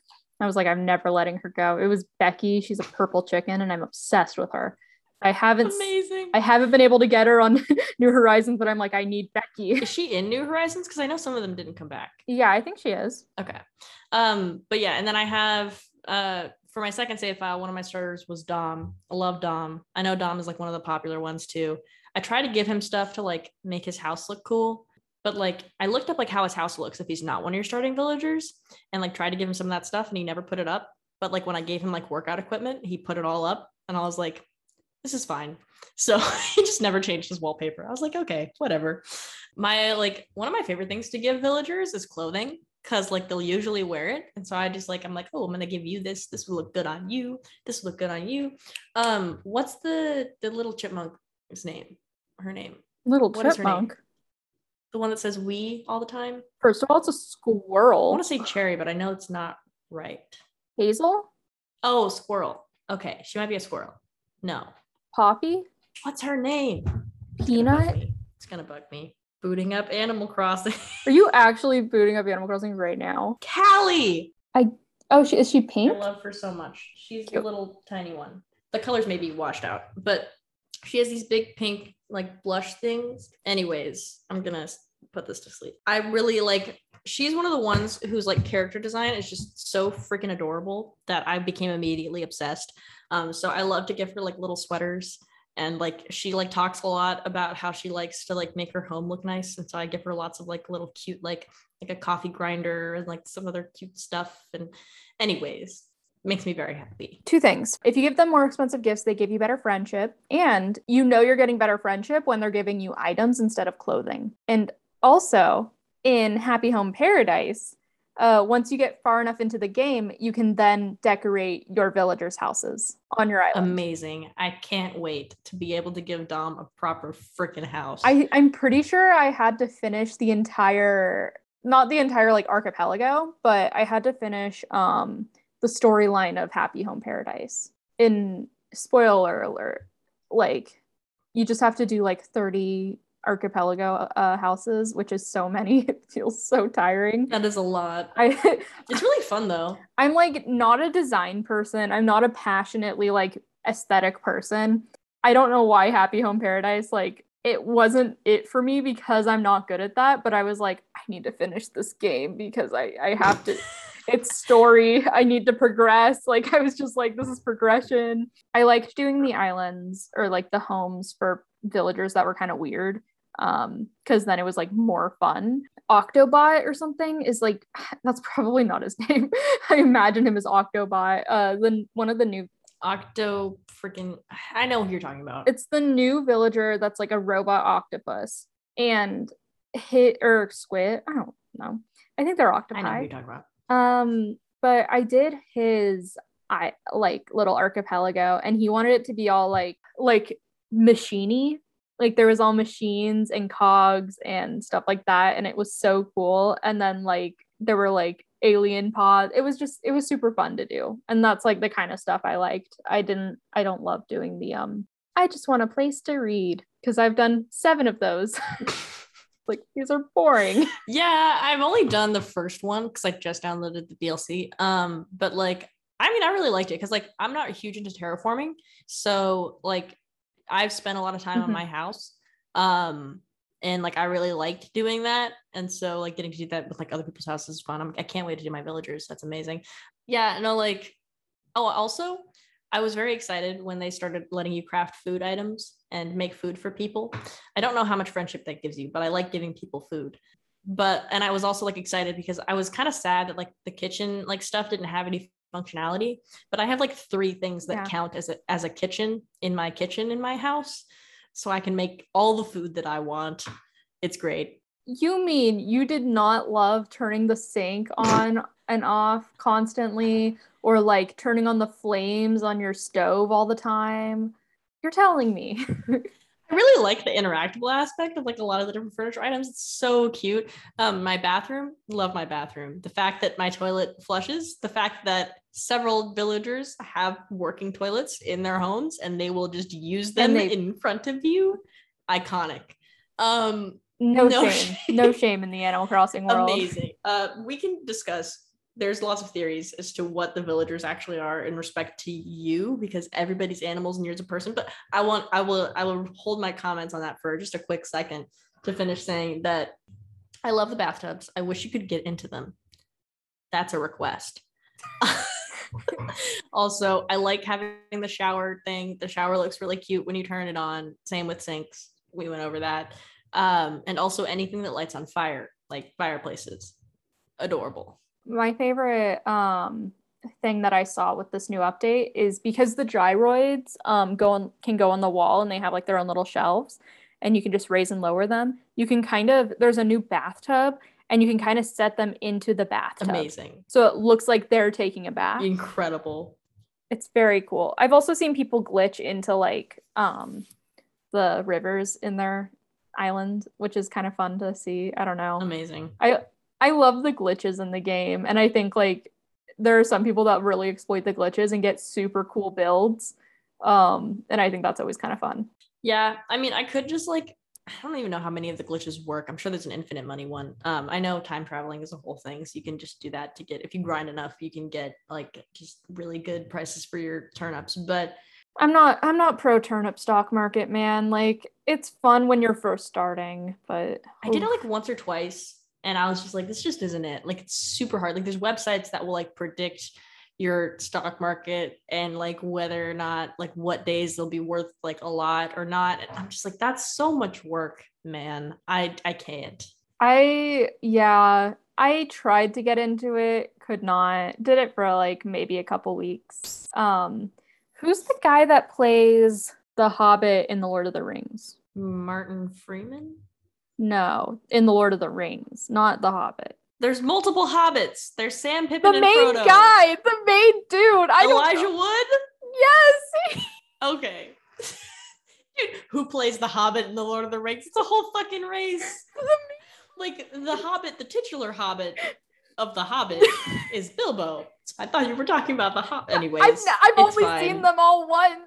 I was like, I'm never letting her go. It was Becky. She's a purple chicken, and I'm obsessed with her. I haven't amazing I haven't been able to get her on New Horizons, but I'm like, I need Becky. is she in new horizons because i know some of them didn't come back Yeah, I think she is. Okay. Um, but yeah, and then I have uh for my second save file, one of my starters was Dom. I love Dom. I know Dom is like one of the popular ones too. I try to give him stuff to like make his house look cool, but like I looked up like how his house looks if he's not one of your starting villagers and like tried to give him some of that stuff and he never put it up. But like when I gave him like workout equipment, he put it all up and I was like, this is fine. So he just never changed his wallpaper. I was like, okay, whatever. My like one of my favorite things to give villagers is clothing because like they'll usually wear it. And so I just like I'm like, oh, I'm gonna give you this. This will look good on you. This will look good on you. Um, what's the the little chipmunk's name? Her name? Little What is her name? The one that says we all the time? First of all, it's a squirrel. I want to say cherry, but I know it's not right. Hazel, Oh, squirrel. Okay, she might be a squirrel. No. Poppy, What's her name? Peanut. It's gonna bug me. Booting up Animal Crossing. Are you actually booting up Animal Crossing right now? Callie. I Oh, she is she pink? I love her so much. She's the Cute. little tiny one. The colors may be washed out, but she has these big pink like blush things. Anyways, I'm gonna put this to sleep. I really like. She's one of the ones whose like character design is just so freaking adorable that I became immediately obsessed. Um, so I love to give her like little sweaters and like she like talks a lot about how she likes to like make her home look nice and so i give her lots of like little cute like like a coffee grinder and like some other cute stuff and anyways makes me very happy Two things. If you give them more expensive gifts, they give you better friendship. And you know you're getting better friendship when they're giving you items instead of clothing. And also in Happy Home Paradise, uh, once you get far enough into the game, you can then decorate your villagers' houses on your island. amazing i can't wait to be able to give dom a proper freaking house I, I'm pretty sure I had to finish the entire, not the entire like archipelago, but I had to finish um the storyline of Happy Home Paradise. In spoiler alert, like you just have to do like 30 archipelago uh, houses, which is so many. It feels so tiring. that is a lot I it's really fun though I'm like not a design person. I'm not a passionately like aesthetic person. I don't know why Happy Home Paradise like it wasn't it for me because I'm not good at that, but I was like I need to finish this game because I I have to it's story. I need to progress. Like I was just like this is progression. I liked doing the islands or like the homes for villagers that were kind of weird um because then it was like more fun octobot or something is like that's probably not his name i imagine him as octobot uh then one of the new octo freaking i know who you're talking about it's the new villager that's like a robot octopus and hit or squid i don't know i think they're octopi. i know who you're talking about um but i did his i like little archipelago and he wanted it to be all like like machiney. Like there was all machines and cogs and stuff like that and it was so cool. And then like there were like alien pods. It was just it was super fun to do. And that's like the kind of stuff i liked. I didn't i don't love doing the um i just want a place to read because i've done seven of those like these are boring Yeah, I've only done the first one because I just downloaded the DLC. Um, but like, I mean, I really liked it because like I'm not huge into terraforming, so like I've spent a lot of time on Mhm. my house. Um, and like I really liked doing that, and so like getting to do that with like other people's houses is fun. I'm, I can't wait to do my villagers. That's amazing. Yeah, no, like, oh, also. I was very excited when they started letting you craft food items and make food for people. I don't know how much friendship that gives you, but I like giving people food. But and I was also like excited because I was kind of sad that like the kitchen like stuff didn't have any functionality. But I have like three things that Yeah. count as a as a kitchen in my kitchen in my house, so I can make all the food that I want. It's great. You mean you did not love turning the sink on and off constantly or like turning on the flames on your stove all the time? You're telling me. I really like the interactable aspect of like a lot of the different furniture items. It's so cute. Um, my bathroom, love my bathroom. The fact that my toilet flushes, the fact that several villagers have working toilets in their homes and they will just use them they- in front of you, iconic. Um, No, No shame. shame. No shame in the Animal Crossing world. amazing. Uh, we can discuss. There's lots of theories as to what the villagers actually are in respect to you, because everybody's animals and you're a person. But I want, I will, I will hold my comments on that for just a quick second to finish saying that I love the bathtubs. I wish you could get into them. That's a request. also, I like having the shower thing. The shower looks really cute when you turn it on. Same with sinks. We went over that. Um, and also anything that lights on fire, like fireplaces. Adorable. My favorite um thing that I saw with this new update is because the gyroids um go on can go on the wall and they have like their own little shelves and you can just raise and lower them. You can kind of there's a new bathtub and you can kind of set them into the bathtub. Amazing. So it looks like they're taking a bath. Incredible. It's very cool. I've also seen people glitch into like um the rivers in their island, which is kind of fun to see. I don't know. Amazing. I love the glitches in the game, and I think like there are some people that really exploit the glitches and get super cool builds. Um, and I think that's always kind of fun. Yeah, I mean, I could just like I don't even know how many of the glitches work. I'm sure there's an infinite money one. Um, I know time traveling is a whole thing, so you can just do that to get if you grind enough, you can get like just really good prices for your turnips. But I'm not I'm not pro turnip stock market, man. Like it's fun when you're first starting, but I did it like once or twice, and I was just like, this just isn't it. Like it's super hard. Like there's websites that will like predict your stock market and like whether or not like what days they'll be worth like a lot or not. And I'm just like, that's so much work, man. I I can't. I yeah, I tried to get into it, could not. Did it for like maybe a couple weeks. Um who's the guy that plays the Hobbit in the Lord of the Rings? Martin Freeman. No, in the Lord of the Rings, not the Hobbit. There's multiple hobbits. There's Sam Pippin The and main Frodo. guy, the main dude. I Elijah. Wood. Yes. Okay. Dude, who plays the Hobbit in the Lord of the Rings? It's a whole fucking race. like the Hobbit, the titular Hobbit of the Hobbit is Bilbo. I thought you were talking about the Hobbit. Anyways, I've, I've only fine. seen them all once.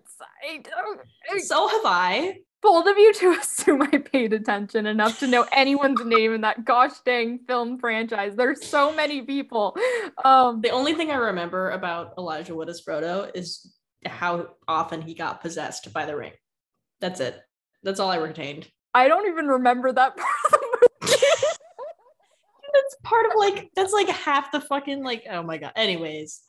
I don't. I, So have I. bold of you to assume I paid attention enough to know anyone's name in that gosh dang film franchise. There's so many people. Um, The only thing I remember about Elijah Wood as Frodo is how often he got possessed by the ring. That's it. That's all I retained. I don't even remember that part of the movie. That's part of like that's like half the fucking like oh my god. Anyways,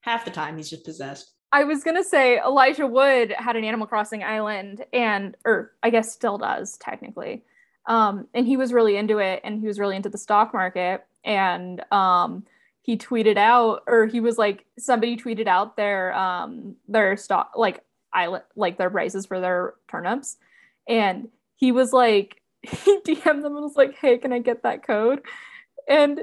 half the time he's just possessed. I was gonna say Elijah Wood had an Animal Crossing island, and or I guess still does technically. Um, and he was really into it, and he was really into the stock market. And um, he tweeted out, or he was like, somebody tweeted out their um their stock like island like their prices for their turnips, and he was like, he DM'd them and was like, hey, can I get that code? And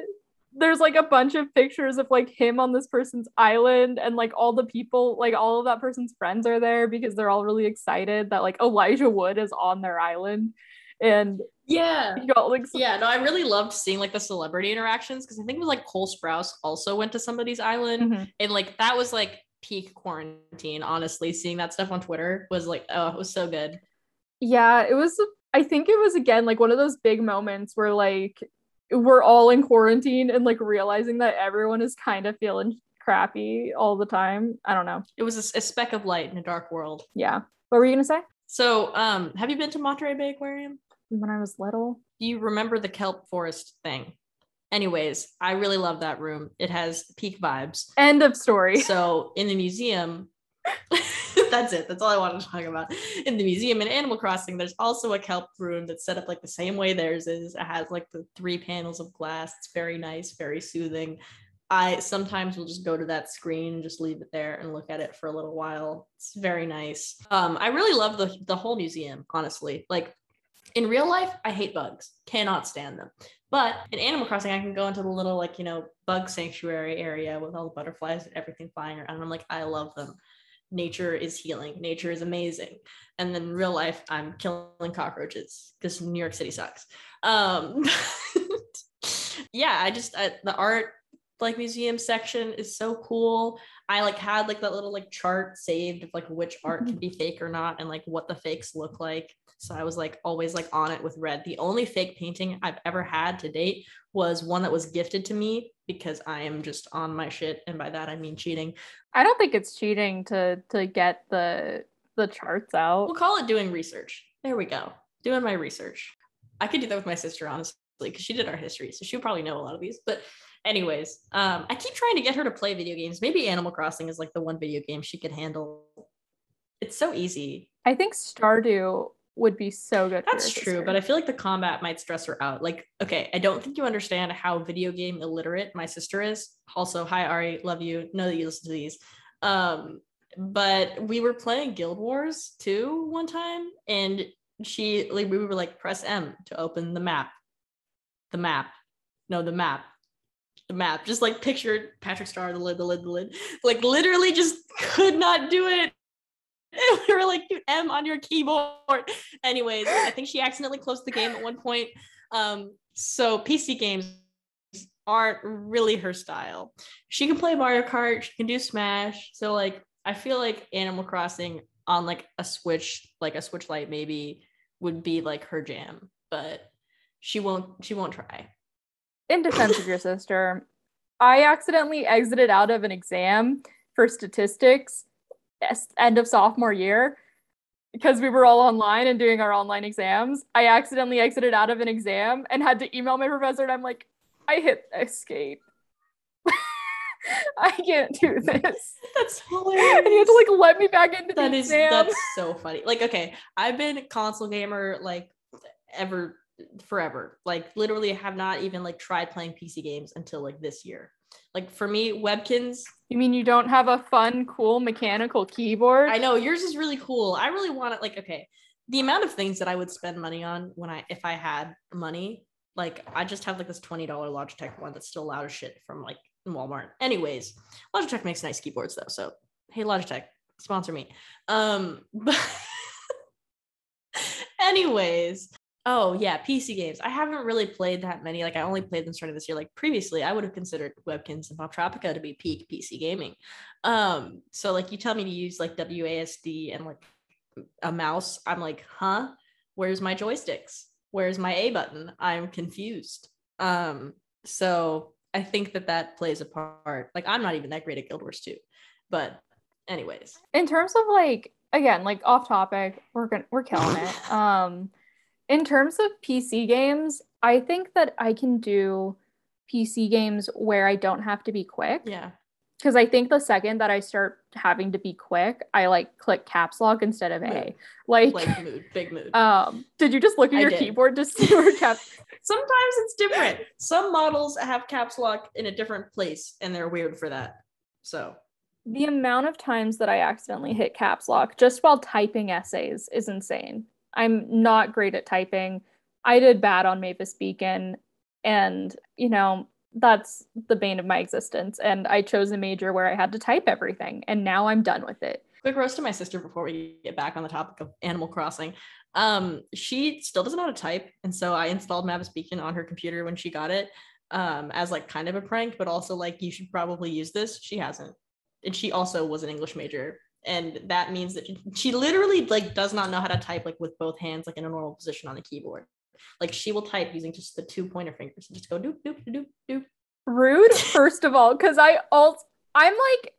there's like a bunch of pictures of like him on this person's island and like all the people like all of that person's friends are there because they're all really excited that like Elijah Wood is on their island and Yeah. got like Yeah, no, I really loved seeing like the celebrity interactions because I think it was like Cole Sprouse also went to somebody's island Mhm. and like that was like peak quarantine. Honestly, seeing that stuff on Twitter was like, oh, it was so good. yeah it was I think it was again like one of those big moments where like we're all in quarantine and like realizing that everyone is kind of feeling crappy all the time I don't know It was a speck of light in a dark world. yeah what were you gonna say So, um, have you been to Monterey Bay Aquarium? when I was little Do you remember the kelp forest thing? Anyways, I really love that room. It has peak vibes. end of story So in the museum, that's it. That's all I wanted to talk about. In the museum in Animal Crossing, there's also a kelp room that's set up like the same way theirs is. It has like the three panels of glass. It's very nice, very soothing. I sometimes will just go to that screen just leave it there and look at it for a little while. It's very nice. Um, I really love the the whole museum, honestly. Like in real life, I hate bugs, cannot stand them. But in Animal Crossing, I can go into the little like you know bug sanctuary area with all the butterflies and everything flying around. And I'm like, I love them. Nature is healing. Nature is amazing. And then real life, I'm killing cockroaches because New York City sucks. Um, yeah, I just I, the art like museum section is so cool. I like had like that little like chart saved of like which art can be fake or not and like what the fakes look like. So I was like always like on it with red. The only fake painting I've ever had to date was one that was gifted to me because I am just on my shit and by that I mean cheating. I don't think it's cheating to to get the the charts out. We'll call it doing research. There we go. Doing my research. I could do that with my sister honestly because she did our history, so she'll probably know a lot of these. But anyways, um, I keep trying to get her to play video games. Maybe Animal Crossing is like the one video game she could handle. It's so easy. I think Stardew would be so good. That's true, but I feel like the combat might stress her out. Like, okay, I don't think you understand how video game illiterate my sister is. Also, hi Ari, love you. Know that you listen to these. Um, but we were playing Guild Wars 2 one time, and she like we were like press M to open the map. The map. No, the map the map. Just like pictured Patrick Star, the lid, the lid, the lid. Like literally just could not do it. We were like, dude, M on your keyboard. Anyways, I think she accidentally closed the game at one point. Um, so PC games aren't really her style. She can play Mario Kart, she can do Smash. So like I feel like Animal Crossing on like a Switch, like a Switch Lite maybe would be like her jam, but she won't she won't try in defense of your sister, I accidentally exited out of an exam for statistics end of sophomore year because we were all online and doing our online exams. I accidentally exited out of an exam and had to email my professor and I'm like, I hit escape. I can't do this. That's hilarious. And he had to like let me back into that the is, exam. That's so funny. Like, okay, I've been console gamer like ever forever. Like literally have not even like tried playing PC games until like this year. Like for me, Webkinz. You mean you don't have a fun, cool mechanical keyboard? I know yours is really cool. I really want it. Like, okay, the amount of things that I would spend money on when I if I had money, like I just have like this twenty dollar Logitech one that's still loud as shit from like Walmart. Anyways, Logitech makes nice keyboards though. So hey, Logitech, sponsor me. Um, but anyways, Oh yeah, PC games. I haven't really played that many. Like I only played them starting this year. Like previously, I would have considered Webkinz and Poptropica to be peak PC gaming. Um, so like you tell me to use like WASD and like a mouse, I'm like, huh? Where's my joysticks? Where's my A button? I'm confused. Um, so I think that that plays a part. Like I'm not even that great at Guild Wars 2, but anyways. In terms of like again, like off topic, we're gonna we're killing it. Um in terms of PC games, I think that I can do PC games where I don't have to be quick. Yeah. Because I think the second that I start having to be quick, I like click caps lock instead of mood. A. Like, like mood, big mood. Um, did you just look at I your did. keyboard to see where caps? Sometimes it's different. Some models have caps lock in a different place, and they're weird for that. So the amount of times that I accidentally hit caps lock just while typing essays is insane. I'm not great at typing. I did bad on Mavis Beacon, and you know, that's the bane of my existence. And I chose a major where I had to type everything, and now I'm done with it. Quick roast to my sister before we get back on the topic of Animal Crossing. Um, she still doesn't know how to type, and so I installed Mavis Beacon on her computer when she got it, um, as like kind of a prank, but also like you should probably use this. She hasn't, and she also was an English major, and that means that she literally like does not know how to type like with both hands like in a normal position on the keyboard. Like she will type using just the two pointer fingers and just go doop doop doop doop. Rude first of all because i alt i'm like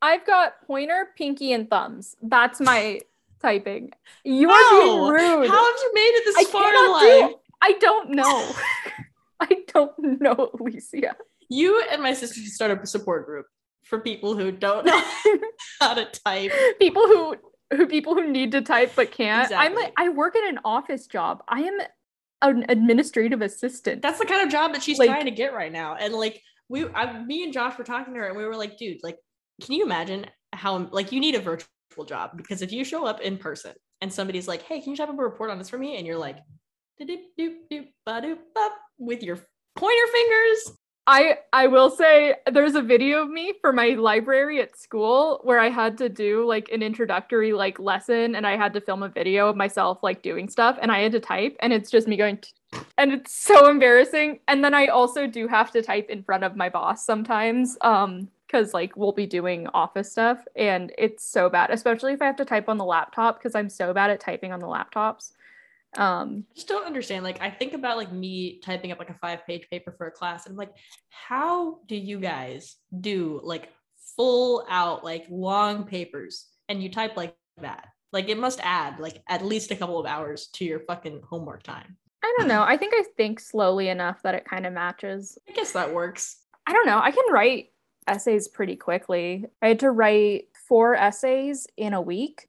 i've got pointer pinky and thumbs. That's my typing. You are being rude. How have you made it this I far in life do, i don't know. I don't know alicia. You and my sister should start a support group for people who don't know how to type. people who who people who need to type but can't. Exactly. I'm like I work in an office job. I am an administrative assistant. That's the kind of job that she's Like- trying to get right now. And like we, I, me and Josh were talking to her, and we were like, dude, like, can you imagine how like you need a virtual job because if you show up in person and somebody's like, hey, can you type up a report on this for me? And you're like, doop doop doop ba doop with your pointer fingers. I I will say there's a video of me for my library at school where I had to do like an introductory like lesson and I had to film a video of myself like doing stuff and I had to type and it's just me going t- and it's so embarrassing and then I also do have to type in front of my boss sometimes um cuz like we'll be doing office stuff and it's so bad especially if I have to type on the laptop cuz I'm so bad at typing on the laptops. Um I just don't understand. Like I think about like me typing up like a five page paper for a class and I'm like, how do you guys do like full out like long papers and you type like that? Like it must add like at least a couple of hours to your fucking homework time. I don't know. I think I think slowly enough that it kind of matches. I guess that works. I don't know. I can write essays pretty quickly. I had to write four essays in a week,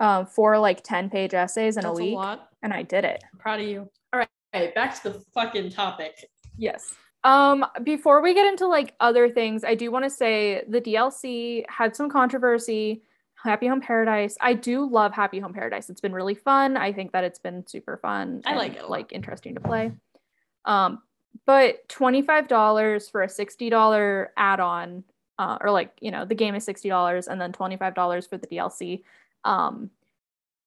um, four like 10 page essays in That's a week, lot. And I did it. I'm proud of you. All right. Back to the fucking topic. Yes. Um, before we get into like other things, I do want to say the DLC had some controversy. Happy Home Paradise. I do love Happy Home Paradise. It's been really fun. I think that it's been super fun. I like it. Like interesting to play. Um, but $25 for a $60 add-on, uh, or like, you know, the game is $60 and then $25 for the DLC. Um,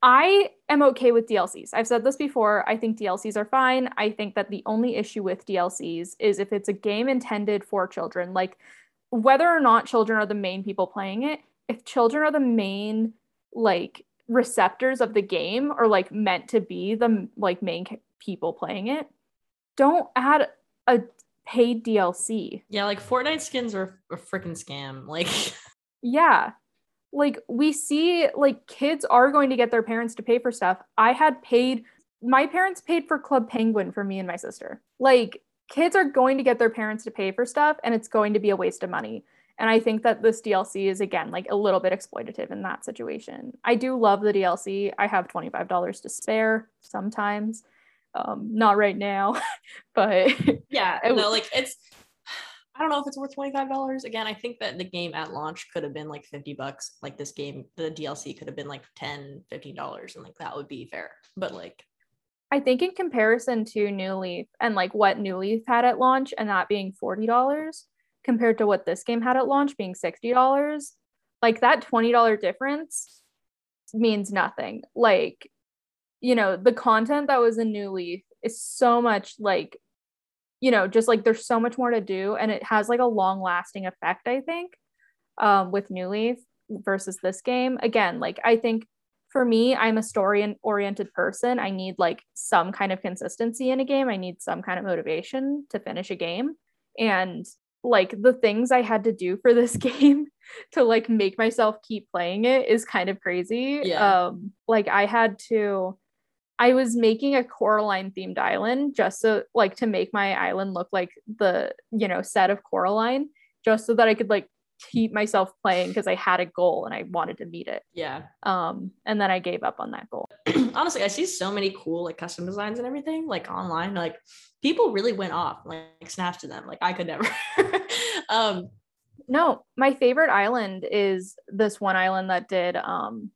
I am okay with DLCs. I've said this before. I think DLCs are fine. I think that the only issue with DLCs is if it's a game intended for children, like whether or not children are the main people playing it, if children are the main like receptors of the game or like meant to be the like main people playing it, don't add a paid DLC. Yeah, like Fortnite skins are a freaking scam. Like Yeah. Like we see like kids are going to get their parents to pay for stuff. I had paid my parents paid for Club Penguin for me and my sister. Like kids are going to get their parents to pay for stuff and it's going to be a waste of money. And I think that this DLC is again like a little bit exploitative in that situation. I do love the DLC. I have $25 to spare sometimes. Um not right now, but yeah, no, like it's I don't know if it's worth $25. Again, I think that the game at launch could have been like 50 bucks. Like this game, the DLC could have been like 10, 15 dollars, and like that would be fair. But like I think in comparison to New Leaf and like what New Leaf had at launch and that being $40 compared to what this game had at launch being $60, like that $20 difference means nothing. Like, you know, the content that was in New Leaf is so much like, you know, just like there's so much more to do and it has like a long lasting effect, I think, um, with New Leaf versus this game. Again, like I think for me, I'm a story oriented person. I need like some kind of consistency in a game. I need some kind of motivation to finish a game. And like the things I had to do for this game to like make myself keep playing it is kind of crazy. Yeah. Um like I had to I was making a Coraline themed island just so like to make my island look like the, you know, set of Coraline just so that I could like keep myself playing because I had a goal and I wanted to meet it. yeah. Um, and then I gave up on that goal. Honestly, I see so many cool like custom designs and everything like online. Like people really went off, like, snaps to them. Like I could never. um No, my favorite island is this one island that did um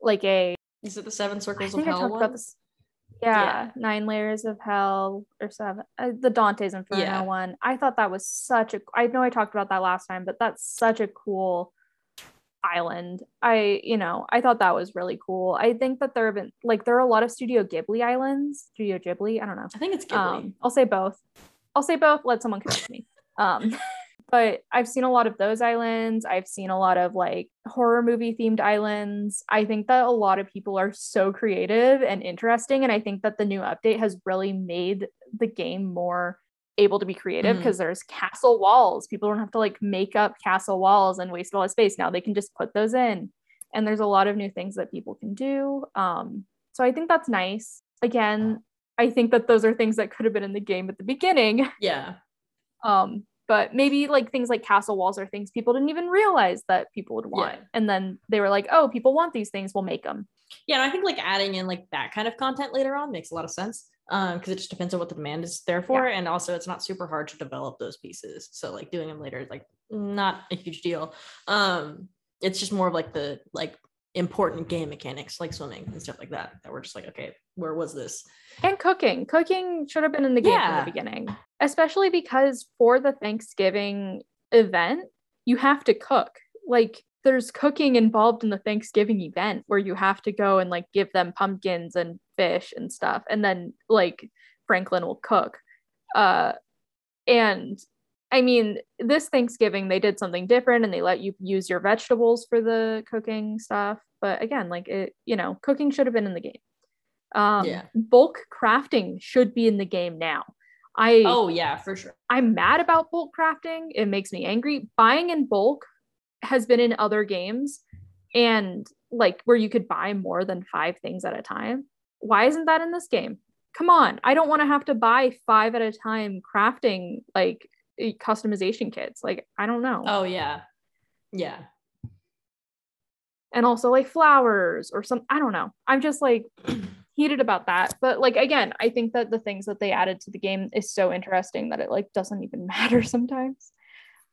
like a is it the seven I circles of I hell talked one? about this. Yeah, Yeah. nine layers of hell or seven. Uh, the Dante's Inferno Yeah. one. I thought that was such a. I know I talked about that last time, but that's such a cool island. I you know I thought that was really cool. I think that there have been like there are a lot of Studio Ghibli islands. Studio Ghibli. I don't know. I think it's Ghibli. Um, I'll say both. I'll say both. Let someone correct me. Um, but I've seen a lot of those islands. I've seen a lot of like horror movie themed islands. I think that a lot of people are so creative and interesting. And I think that the new update has really made the game more able to be creative because there's castle walls. People don't have to like make up castle walls and waste a lot of space. Now they can just put those in. And there's a lot of new things that people can do. Um, so I think that's nice. Again, I think that those are things that could have been in the game at the beginning. yeah. Um, but maybe like things like castle walls are things people didn't even realize that people would want Yeah. and then they were like oh people want these things we'll make them Yeah, and I think like adding in like that kind of content later on makes a lot of sense. Um, because it just depends on what the demand is there for, and also it's not super hard to develop those pieces. So like doing them later is like not a huge deal. Um, it's just more of like the like important game mechanics like swimming and stuff like that that we're just like okay where was this and cooking cooking should have been in the game from the beginning especially because for the thanksgiving event you have to cook. Like there's cooking involved in the thanksgiving event where you have to go and like give them pumpkins and fish and stuff and then like franklin will cook. Uh and i mean this thanksgiving they did something different and they let you use your vegetables for the cooking stuff. But again like it you know cooking should have been in the game. Um Yeah. bulk crafting should be in the game now i oh yeah for sure. I'm mad about bulk crafting. It makes me angry. Buying in bulk has been in other games and like where you could buy more than five things at a time. Why isn't that in this game? Come on. I don't want to have to buy five at a time crafting like customization kits. Like i don't know. Oh yeah. Yeah. And also like flowers or some i don't know. I'm just like heated about that. But like again i think that the things that they added to the game is so interesting that it like doesn't even matter sometimes.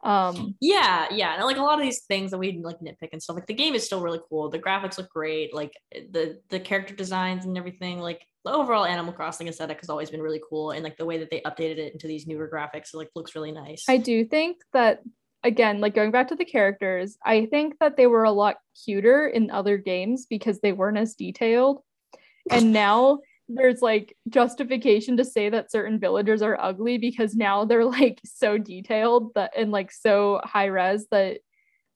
Um yeah yeah and like a lot of these things that we like nitpick and stuff like the game is still really cool. The graphics look great like the the character designs and everything like the overall animal crossing aesthetic has always been really cool and like the way that they updated it into these newer graphics it like looks really nice. I do think that again like going back to the characters i think that they were a lot cuter in other games because they weren't as detailed and now there's like justification to say that certain villagers are ugly because now they're like so detailed that and like so high res that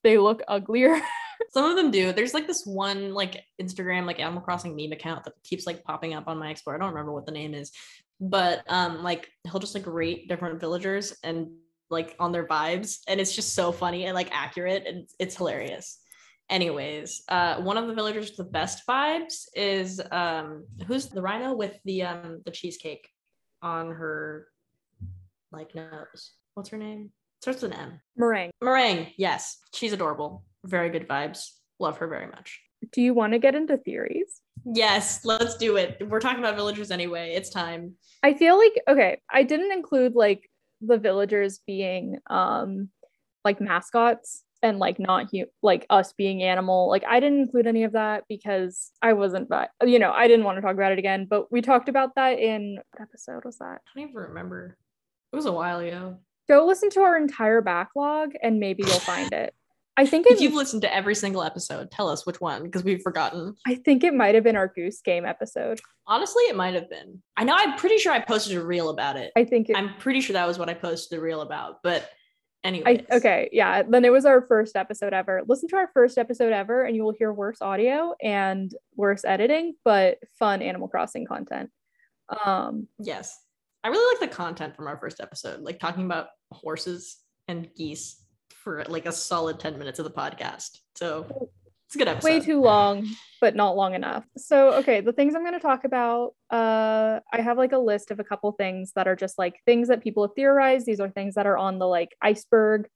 they look uglier. Some of them do. There's like this one like instagram like animal crossing meme account that keeps like popping up on my explore. I don't remember what the name is. But um like he'll just like rate different villagers and like on their vibes and it's just so funny and like accurate and it's, it's hilarious anyways uh one of the villagers with the best vibes is um who's the rhino with the um the cheesecake on her like nose? What's her name? Starts with an m. Meringue. Meringue yes. She's adorable. Very good vibes. Love her very much. Do you want to get into theories? Yes let's do it. We're talking about villagers anyway. It's time. I feel like okay, I didn't include like the villagers being um like mascots and like not hu- like us being animal. Like I didn't include any of that because I wasn't but you know, I didn't want to talk about it again, but we talked about that in what episode was that? i don't even remember it was a while ago Go listen to our entire backlog and maybe you'll find it. I think if it you've listened to every single episode tell us which one because we've forgotten I think it might have been our goose game episode. honestly it might have been i know i'm pretty sure i posted a reel about it I think it i'm pretty sure that was what i posted the reel about but I anyway okay, yeah. Then it was our first episode ever. Listen to our first episode ever, and you will hear worse audio and worse editing, but fun Animal Crossing content. Um, yes i really like the content from our first episode like talking about horses and geese for like a solid 10 minutes of the podcast so it's a good episode way too long, but not long enough. So, okay, the things I'm going to talk about, uh, I have like a list of a couple things that are just like things that people have theorized. These are things that are on the like iceberg.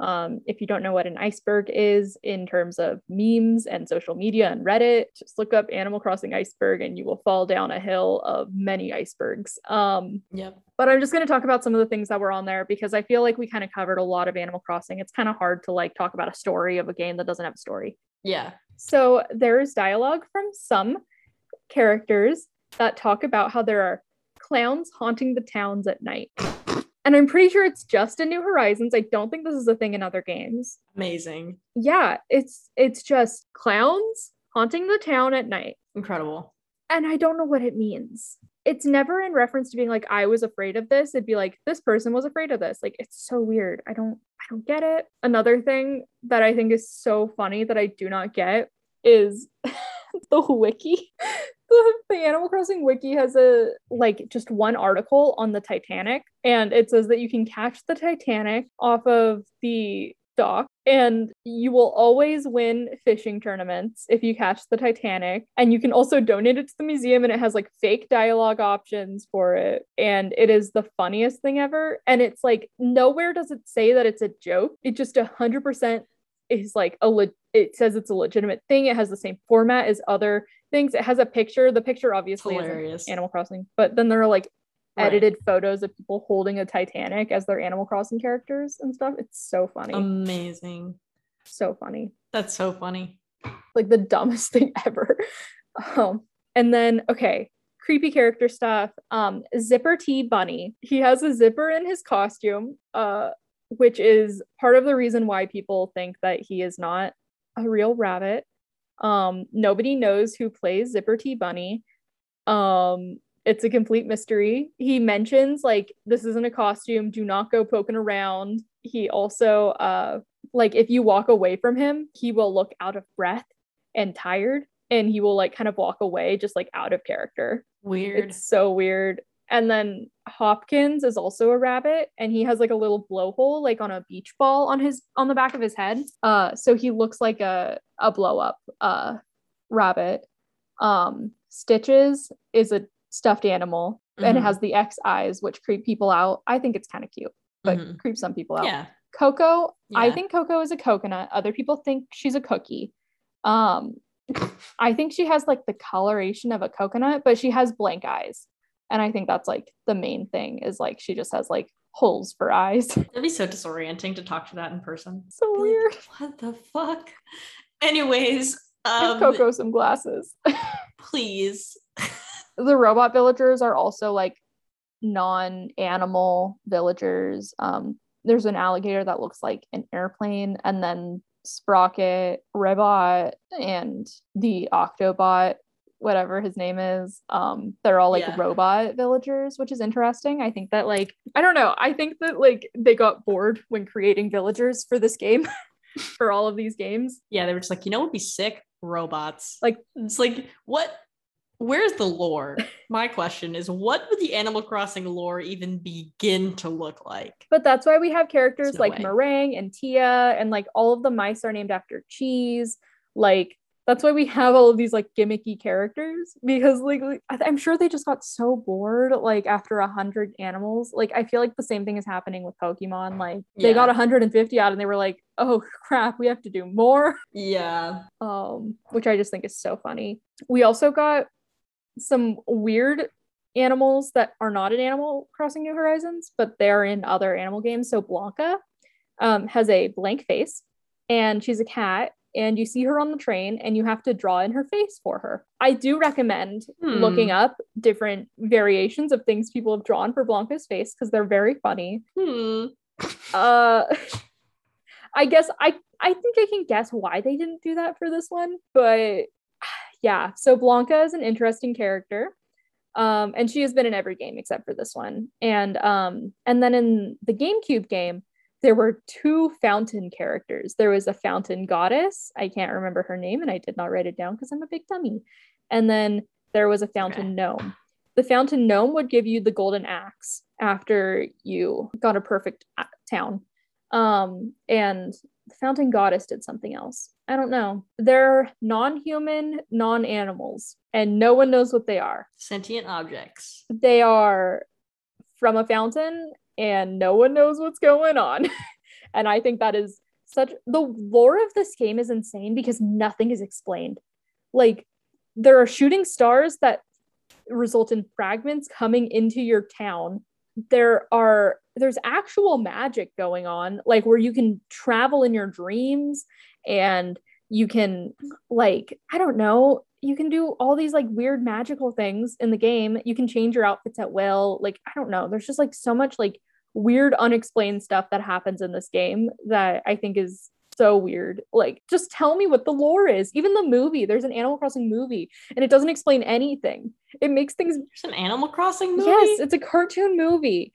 Um, if you don't know what an iceberg is in terms of memes and social media and Reddit, just look up Animal Crossing iceberg and you will fall down a hill of many icebergs. Um, yep but I'm just going to talk about some of the things that were on there because I feel like we kind of covered a lot of Animal Crossing. It's kind of hard to like talk about a story of a game that doesn't have a story. yeah So there's dialogue from some characters that talk about how there are clowns haunting the towns at night. And I'm pretty sure it's just in New Horizons. I don't think this is a thing in other games. amazing Yeah, it's it's just clowns haunting the town at night. incredible And I don't know what it means. It's never in reference to being like I was afraid of this. It'd be like this person was afraid of this. Like it's so weird. I don't I don't get it. Another thing that I think is so funny that I do not get is the wiki. The, the Animal Crossing wiki has a like just one article on the Titanic and it says that you can catch the Titanic off of the dock and you will always win fishing tournaments if you catch the Titanic. And you can also donate it to the museum and it has like fake dialogue options for it. And it is the funniest thing ever. And it's like nowhere does it say that it's a joke. It just a hundred percent is like a le- it says it's a legitimate thing. It has the same format as other things. It has a picture. The picture obviously is Animal Crossing, but then there are like Right. edited photos of people holding a Titanic as their Animal Crossing characters and stuff. It's so funny. Amazing. so funny. That's so funny. Like the dumbest thing ever. Um, and then okay, creepy character stuff. Um, Zipper T Bunny. He has a zipper in his costume, uh, which is part of the reason why people think that he is not a real rabbit. Um, nobody knows who plays Zipper T Bunny. Um, it's a complete mystery. He mentions like this isn't a costume, do not go poking around. He also uh like if you walk away from him, he will look out of breath and tired and he will like kind of walk away just like out of character. Weird. It's so weird. And then Hopkins is also a rabbit and he has like a little blowhole like on a beach ball on his on the back of his head. Uh so he looks like a a blow up uh rabbit. Um Stitches is a stuffed animal and it Mhm. has the X eyes which creep people out. I think it's kind of cute, but Mhm. creep some people out. Yeah. Coco, I think Coco is a coconut. Other people think she's a cookie. Um, I think she has like the coloration of a coconut, but she has blank eyes. And I think that's like the main thing is like she just has like holes for eyes. That'd be so disorienting to talk to that in person. so like, weird. What the fuck? Anyways, Give um, Coco some glasses. please. the robot villagers are also like non-animal villagers. Um, there's an alligator that looks like an airplane, and then Sprocket, Ribbot, and the Octobot, whatever his name is. Um, they're all like Yeah. robot villagers, which is interesting. I think that like I don't know. I think that like they got bored when creating villagers for this game, for all of these games. Yeah, they were just like, you know, what would be sick robots. Like It's like, what? Where's the lore? My question is, what would the Animal Crossing lore even begin to look like? But that's why we have characters no like way. Meringue and Tia, and like all of the mice are named after cheese. Like that's why we have all of these like gimmicky characters because like, I'm sure they just got so bored like after a hundred animals. Like I feel like the same thing is happening with Pokemon. Like they got 150 out and they were like, oh crap, we have to do more. Yeah. um, which I just think is so funny. We also got some weird animals that are not in Animal Crossing New Horizons, but they're in other animal games. So Blanca um, has a blank face and she's a cat. And you see her on the train, and you have to draw in her face for her. I do recommend Hmm. looking up different variations of things people have drawn for Blanca's face because they're very funny Hmm. uh i guess i i think i can guess why they didn't do that for this one but yeah so blanca is an interesting character um and she has been in every game except for this one and um and then in the gamecube game there were two fountain characters. There was a fountain goddess. I can't remember her name and i did not write it down because i'm a big dummy. And then there was a fountain Okay. gnome. The fountain gnome would give you the golden axe after you got a perfect town. Um and the fountain goddess did something else. I don't know. They're non-human non-animals and no one knows what they are. Sentient objects. they are from a fountain and no one knows what's going on. And i think that is such the lore of this game is insane because nothing is explained. Like there are shooting stars that result in fragments coming into your town. There are there's actual magic going on like where you can travel in your dreams and you can like i don't know you can do all these like weird magical things in the game. You can change your outfits at will. Like i don't know. There's just like so much like weird unexplained stuff that happens in this game that i think is so weird. Like just tell me what the lore is. Even the movie there's an animal crossing movie and it doesn't explain anything. It makes things There's an Animal Crossing movie. Yes, it's a cartoon movie.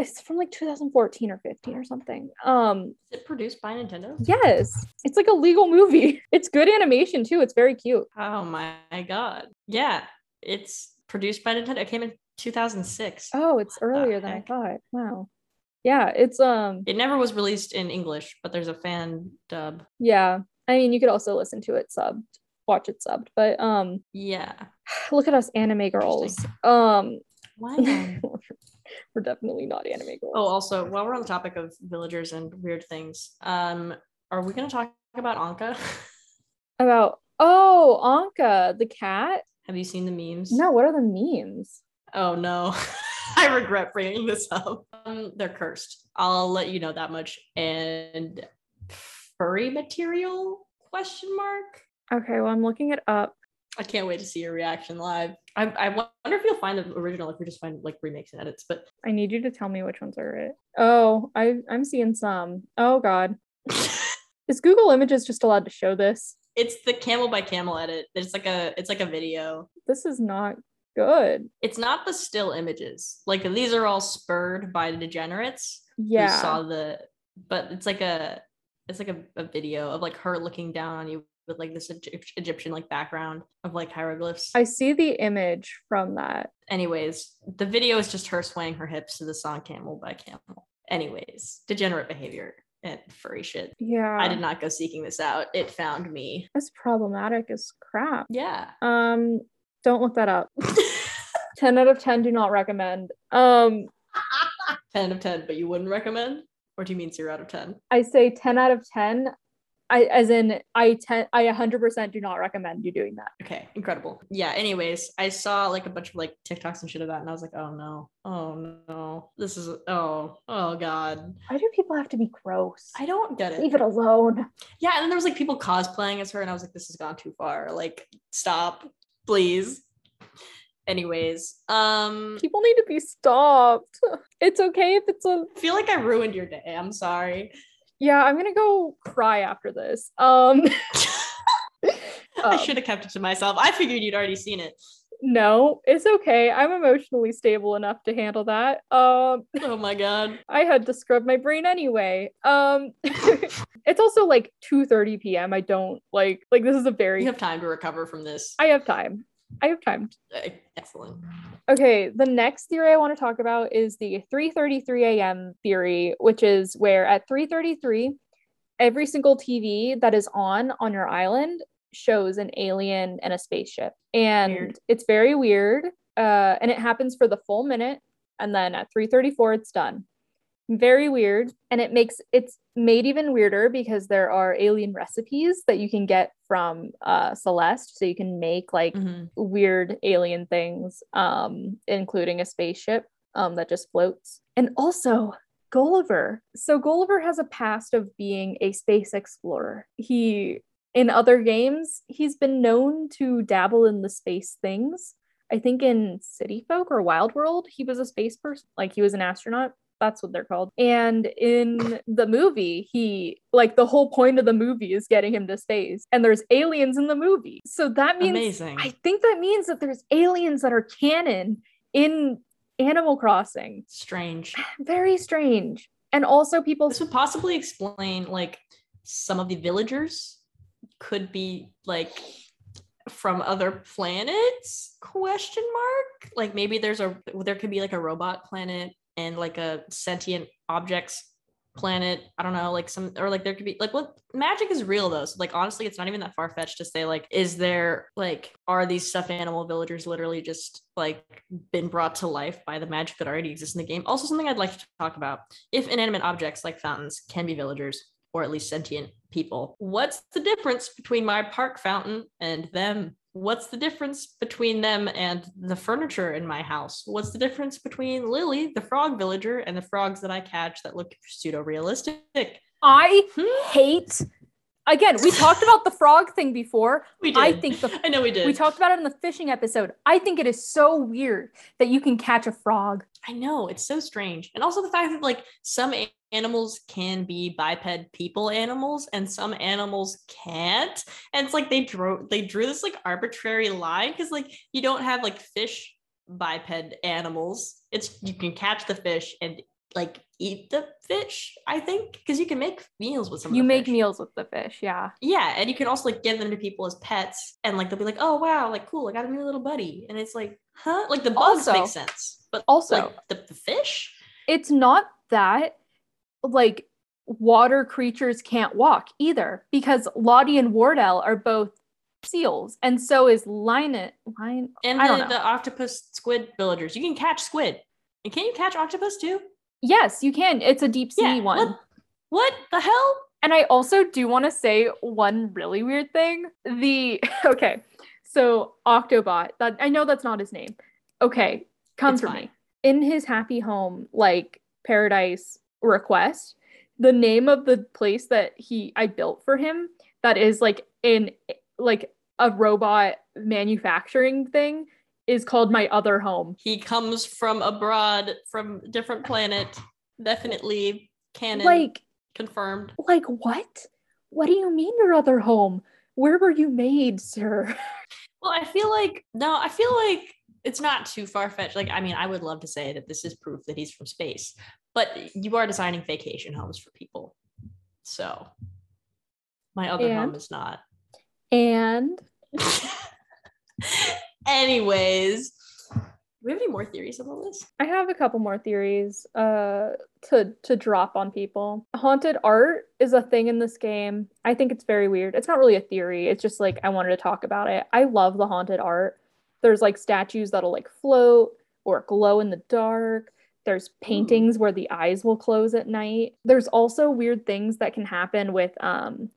It's from like 2014 or 15 or something. Um, Is it produced by Nintendo? yes, it's like a legal movie. It's good animation too. It's very cute. Oh my god. Yeah. It's produced by Nintendo. It came in 2006. Oh, it's What earlier than I thought. Wow. Yeah, it's um It never was released in English, but there's a fan dub. yeah. I mean, you could also listen to it subbed, watch it subbed, but um Yeah. look at us anime girls. Um Why? we're definitely not anime girls. oh, also, while we're on the topic of villagers and weird things, um, are we gonna talk about Ankha? About oh, Ankha, the cat? Have you seen the memes? No, what are the memes? Oh no. I regret bringing this up. Um, they're cursed. I'll let you know that much. And furry material? Question mark. Okay, well I'm looking it up. I can't wait to see your reaction live. I, I wonder if you'll find the original if we just find like remakes and edits. But I need you to tell me which ones are it. Oh, I I'm seeing some. Oh god. Is Google Images just allowed to show this? it's the camel by camel edit. It's like a it's like a video. This is not good. It's not the still images. Like these are all spurred by the degenerates who Yeah. saw the but it's like a it's like a, a video of like her looking down on you with like this Egyptian like background of like hieroglyphs. I see the image from that. Anyways, the video is just her swaying her hips to the song Camel by Camel. Anyways, degenerate behavior and furry shit. Yeah. I did not go seeking this out. It found me. That's problematic as crap. Yeah. Um, don't look that up. 10 out of 10 do not recommend. Um, 10 of 10, but you wouldn't recommend? Or do you mean 0 out of 10? I say 10 out of 10. I as in I 10 I 100% do not recommend you doing that. Okay, incredible. Yeah, anyways, I saw like a bunch of like TikToks and shit of that, and I was like, oh no, oh no, this is, oh, oh god. Why do people have to be gross? I don't get it. Leave it alone. Yeah, and then there was like people cosplaying as her, and I was like, this has gone too far. Like, stop, please. Anyways, um, People need to be stopped. It's okay if it's a I feel like I ruined your day. I'm sorry. yeah, I'm gonna go cry after this. Um, I um, should have kept it to myself. I figured you'd already seen it. no, it's okay. I'm emotionally stable enough to handle that. Um, Oh my god. I had to scrub my brain anyway. Um, it's also like 2:30 p.m. I don't like like this is a very You have time to recover from this. I have time. I have time. Excellent. Okay, the next theory I want to talk about is the 3:33 a.m. theory, which is where at 3:33 every single TV that is on on your island shows an alien and a spaceship. And Weird. it's very weird. Uh, and it happens for the full minute and then at 3:34 it's done. Very weird and it makes it's made even weirder because there are alien recipes that you can get from uh Celeste so you can make like Mhm. weird alien things, um, including a spaceship um, that just floats. And also Gulliver. So Gulliver has a past of being a space explorer. He in other games, he's been known to dabble in the space things. I think in City Folk or Wild World, he was a space person, like he was an astronaut. That's what they're called. And in the movie, he like the whole point of the movie is getting him to space, and there's aliens in the movie. So that means Amazing. I think that means that there's aliens that are canon in Animal Crossing. Strange. Very strange. And also people This would possibly explain like some of the villagers could be like from other planets question mark like maybe there's a there could be like a robot planet and like a sentient objects planet i don't know like some or like there could be like what magic is real though so like honestly it's not even that far-fetched to say like is there like are these stuffed animal villagers literally just like been brought to life by the magic that already exists in the game also something i'd like to talk about if inanimate objects like fountains can be villagers or at least sentient people. What's the difference between my park fountain and them? What's the difference between them and the furniture in my house? What's the difference between Lily, the frog villager, and the frogs that I catch that look pseudo realistic? I Hmm? hate again, we talked about the frog thing before. We did. I think the I know we did. we talked about it in the fishing episode. I think it is so weird that you can catch a frog. I know it's so strange, and also the fact that like some animals can be biped people animals, and some animals can't, and it's like they drew they drew this like arbitrary line because like you don't have like fish biped animals. It's you can catch the fish and like eat the fish. I think because you can make meals with some. of You make fish. meals with the fish, yeah. Yeah, and you can also like give them to people as pets, and like they'll be like, "Oh wow, like cool, I got a new little buddy," and it's like, huh? Like the bugs Also- make sense, but Also, like the, the fish, it's not that, like water creatures can't walk either because Lottie and Wardell are both seals, and so is Line. Line. And I don't the, know. the octopus squid villagers. You can catch squid. And can you catch octopus too? Yes, you can. It's a deep sea Yeah, one. what- What the hell? And I also do want to say one really weird thing. The okay, so Octobot. That I know that's not his name. Okay, come It's for fine. me. In his happy home, like paradise request, the name of the place that he I built for him that is like in like a robot manufacturing thing is called my other home. He comes from abroad, from different planet. Definitely canon Like confirmed. like what? What do you mean your other home? Where were you made, sir? Well, I feel like no, I feel like it's not too far fetched. Like, I mean, I would love to say that this is proof that he's from space, but you are designing vacation homes for people. So my other home is not. And Anyways, do we have any more theories about this? I have a couple more theories uh to to drop on people. Haunted art is a thing in this game. I think it's very weird. It's not really a theory. It's just like I wanted to talk about it. I love the haunted art. There's like statues that'll like float or glow in the dark. There's paintings where the eyes will close at night. There's also weird things that can happen with um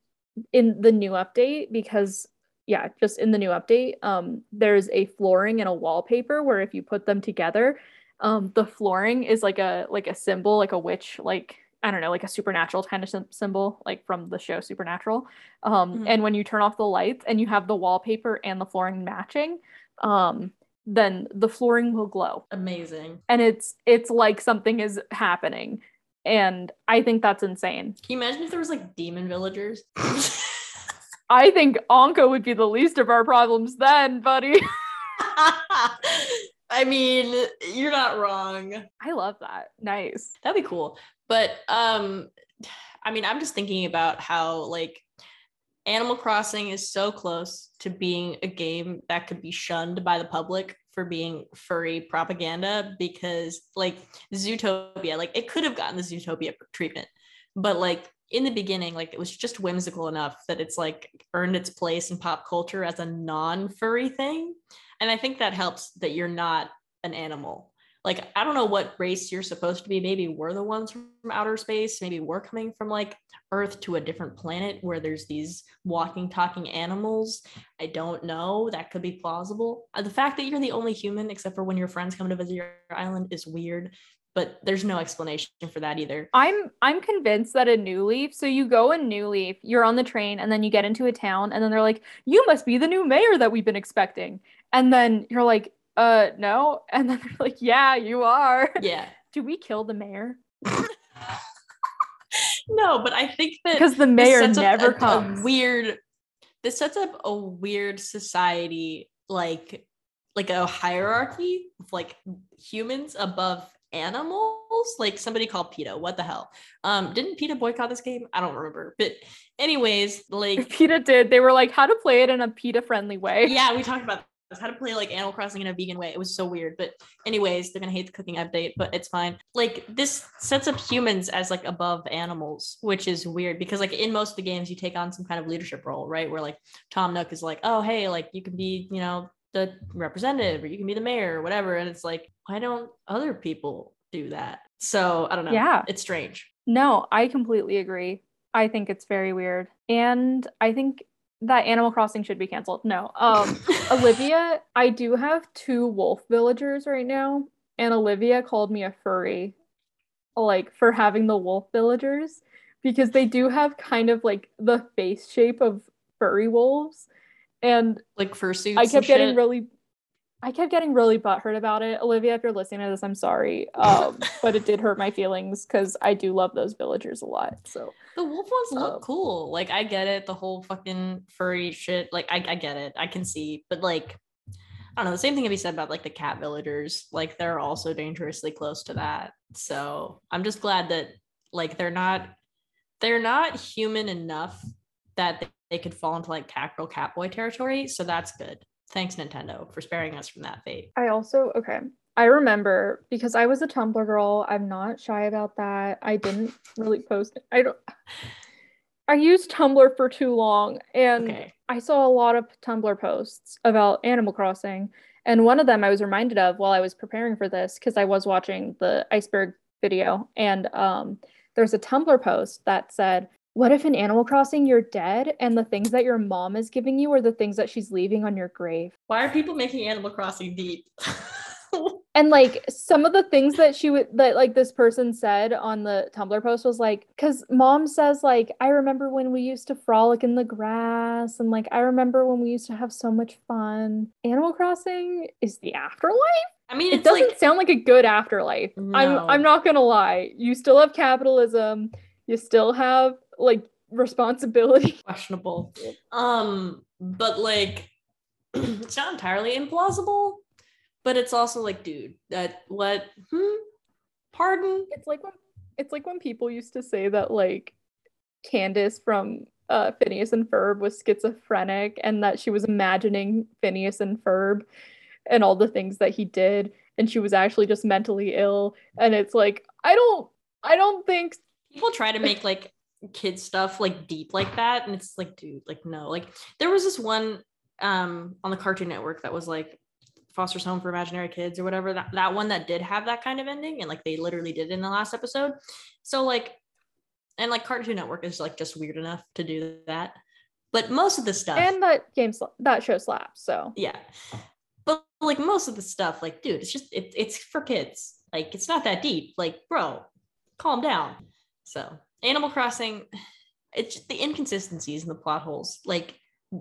in the new update because yeah, just in the new update, um, there's a flooring and a wallpaper where if you put them together, um, the flooring is like a like a symbol, like a witch, like I don't know, like a supernatural kind of symbol, like from the show Supernatural. Um, Mhm. and when you turn off the lights and you have the wallpaper and the flooring matching, um, then the flooring will glow, Amazing. and it's it's like something is happening, and I think that's insane. Can you imagine if there was like demon villagers? I think Ankha would be the least of our problems then, buddy. I mean, you're not wrong. I love that. Nice. That'd be cool. But um I mean, I'm just thinking about how like Animal Crossing is so close to being a game that could be shunned by the public for being furry propaganda because like Zootopia, like it could have gotten the Zootopia treatment. But like in the beginning, like it was just whimsical enough that it's like earned its place in pop culture as a non-furry thing. And I think that helps that you're not an animal like I don't know what race you're supposed to be. Maybe we're the ones from outer space. Maybe we're coming from like Earth to a different planet where there's these walking, talking animals. I don't know. That could be plausible. Uh, The fact that you're the only human, except for when your friends come to visit your island, is weird. But there's no explanation for that either. I'm I'm convinced that a New Leaf, so you go in New Leaf, you're on the train, and then you get into a town, and then they're like, "You must be the new mayor that we've been expecting," and then you're like, "Uh, no," and then they're like, "Yeah, you are." Yeah. Do we kill the mayor? No, but I think that Because the mayor never a- a comes. weird this sets up a weird society like like a hierarchy of like humans above animals like somebody called PETA. What the hell? Um didn't PETA boycott this game? I don't remember. But anyways like PETA did. They were like, "How to play it in a PETA friendly way." yeah we talked about this. How to play like Animal Crossing in a vegan way. It was so weird. But anyways they're gonna hate the cooking update but it's fine. Like this sets up humans as like above animals which is weird because like in most of the games you take on some kind of leadership role right? Where like Tom Nook is like oh hey like you can be you know the representative or you can be the mayor or whatever and it's like why don't other people do that so I don't know Yeah. it's strange No, I completely agree. I think it's very weird. And I think that Animal Crossing should be canceled. No. Um Olivia, I do have two wolf villagers right now, and Olivia called me a furry like for having the wolf villagers because they do have kind of like the face shape of furry wolves. And like fursuits I kept getting shit. really I kept getting really butthurt about it. Olivia, if you're listening to this, I'm sorry. Um, but it did hurt my feelings because I do love those villagers a lot. So The wolf ones look Um, cool. Like I get it, the whole fucking furry shit. Like I, I get it. I can see, but like I don't know. The same thing can be said about like the cat villagers. Like they're also dangerously close to that. So I'm just glad that like they're not they're not human enough that they, could fall into like cat catboy territory. So that's good. Thanks Nintendo for sparing us from that fate. I also okay. I remember because I was a Tumblr girl. I'm not shy about that. I didn't really post. I don't. I used Tumblr for too long, and Okay. I saw a lot of Tumblr posts about Animal Crossing. And one of them I was reminded of while I was preparing for this because I was watching the iceberg video, and um, there's a Tumblr post that said, "What if in Animal Crossing you're dead, and the things that your mom is giving you are the things that she's leaving on your grave?" Why are people making Animal Crossing deep? And like some of the things that she would that like this person said on the Tumblr post was like, because mom says like, I remember when we used to frolic in the grass, and like I remember when we used to have so much fun. Animal Crossing is the afterlife. I mean, It doesn't like sound like a good afterlife. I'm I'm not gonna lie. You still have capitalism. You still have like responsibility. questionable. Um, but like, it's not entirely implausible. But it's also like, dude, that what? Hmm? Pardon? It's like when it's like when people used to say that like Candace from uh, Phineas and Ferb was schizophrenic and that she was imagining Phineas and Ferb and all the things that he did and she was actually just mentally ill and it's like I don't I don't think people try to make like kid stuff like deep like that and it's like dude like no like there was this one um on the cartoon network that was like foster's home for imaginary kids or whatever that, that one that did have that kind of ending and like they literally did it in the last episode. So like and like cartoon network is like just weird enough to do that but most of the stuff and that game sla- that show slaps so. Yeah. But like most of the stuff like dude it's just it, it's for kids. Like it's not that deep. Like bro calm down. So animal crossing it's the inconsistencies and the plot holes like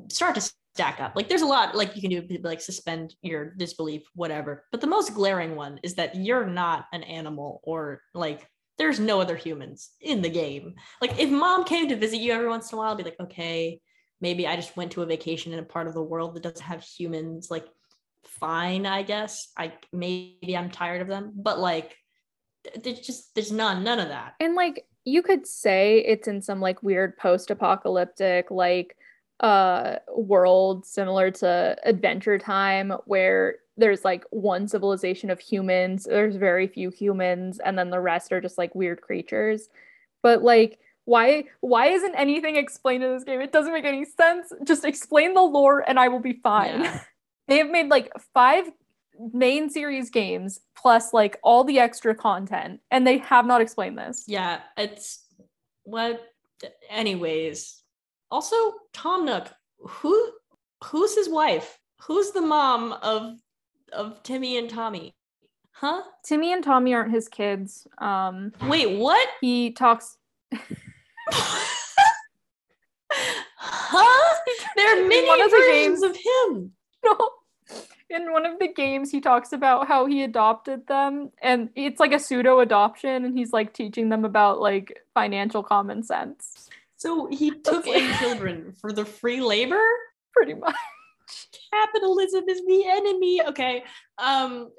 start to stack up. Like there's a lot like you can do like suspend your disbelief whatever. But the most glaring one is that you're not an animal or like there's no other humans in the game. Like if mom came to visit you every once in a while I'd be like okay maybe i just went to a vacation in a part of the world that doesn't have humans. Like fine i guess. I maybe i'm tired of them. But like there's just there's none none of that. And like you could say it's in some like weird post-apocalyptic like uh world similar to Adventure Time where there's like one civilization of humans, there's very few humans and then the rest are just like weird creatures. But like why why isn't anything explained in this game? It doesn't make any sense. Just explain the lore and I will be fine. Yeah. They have made like five main series games plus like all the extra content and they have not explained this. yeah it's what anyways. Also tom nook who who's his wife? Who's the mom of of timmy and tommy? Huh? Timmy and Tommy aren't his kids. Um, wait what? he talks. huh? There are many one of the versions games- of him. No, in one of the games, he talks about how he adopted them, and it's like a pseudo adoption, and he's like teaching them about like financial common sense, so he took in children for the free labor? Pretty much. capitalism is the enemy. Okay um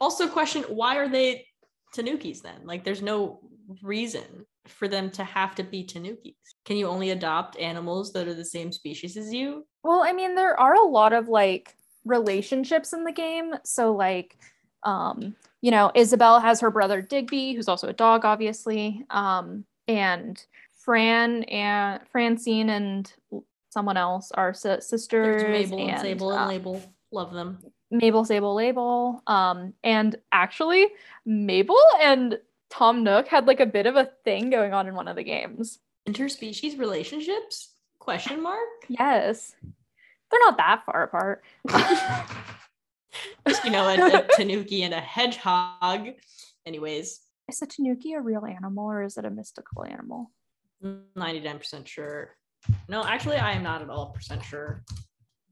also question why are they tanukis then? Like there's no reason for them to have to be tanukis. Can you only adopt animals that are the same species as you? Well, I mean, there are a lot of like relationships in the game. So, like, um, you know, Isabelle has her brother Digby, who's also a dog, obviously. Um, and Fran and Francine and someone else are si- sisters. there's mabel and, and, sable uh, and label love them Mabel, Sable, Label. Um, and actually, Mabel and Tom Nook had like a bit of a thing going on in one of the games. interspecies relationships question mark Yes. They're not that far apart. you know a, a tanuki and a hedgehog anyways Is a tanuki a real animal or is it a mystical animal? 99% sure. No, actually, I am not at all percent sure.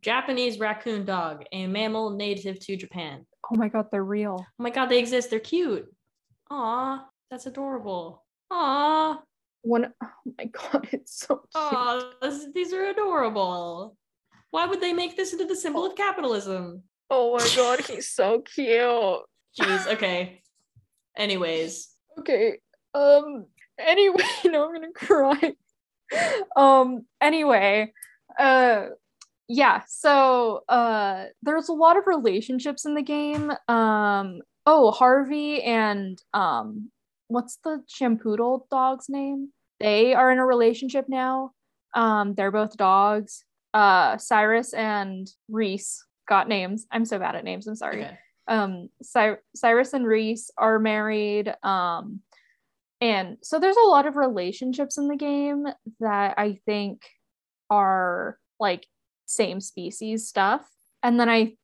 Japanese raccoon dog, a mammal native to Japan. Oh my god, they're real. Oh my god, they exist. They're cute. Aw, that's adorable. Aw, One oh my god, it's so cute. aw, this- these are adorable. Why would they make this into the symbol of capitalism? Oh my god, he's so cute. Jeez, okay. Anyways, Okay. Um anyway, no, I'm gonna cry. Um anyway, uh yeah, so uh there's a lot of relationships in the game. Um oh, Harvey and um what's the Shampoodle dog's name? They are in a relationship now. Um they're both dogs. Uh Cyrus and Reese got names. I'm so bad at names. I'm sorry. Okay. Um Cy- Cyrus and Reese are married. Um and so there's a lot of relationships in the game that I think are like same species stuff. And then I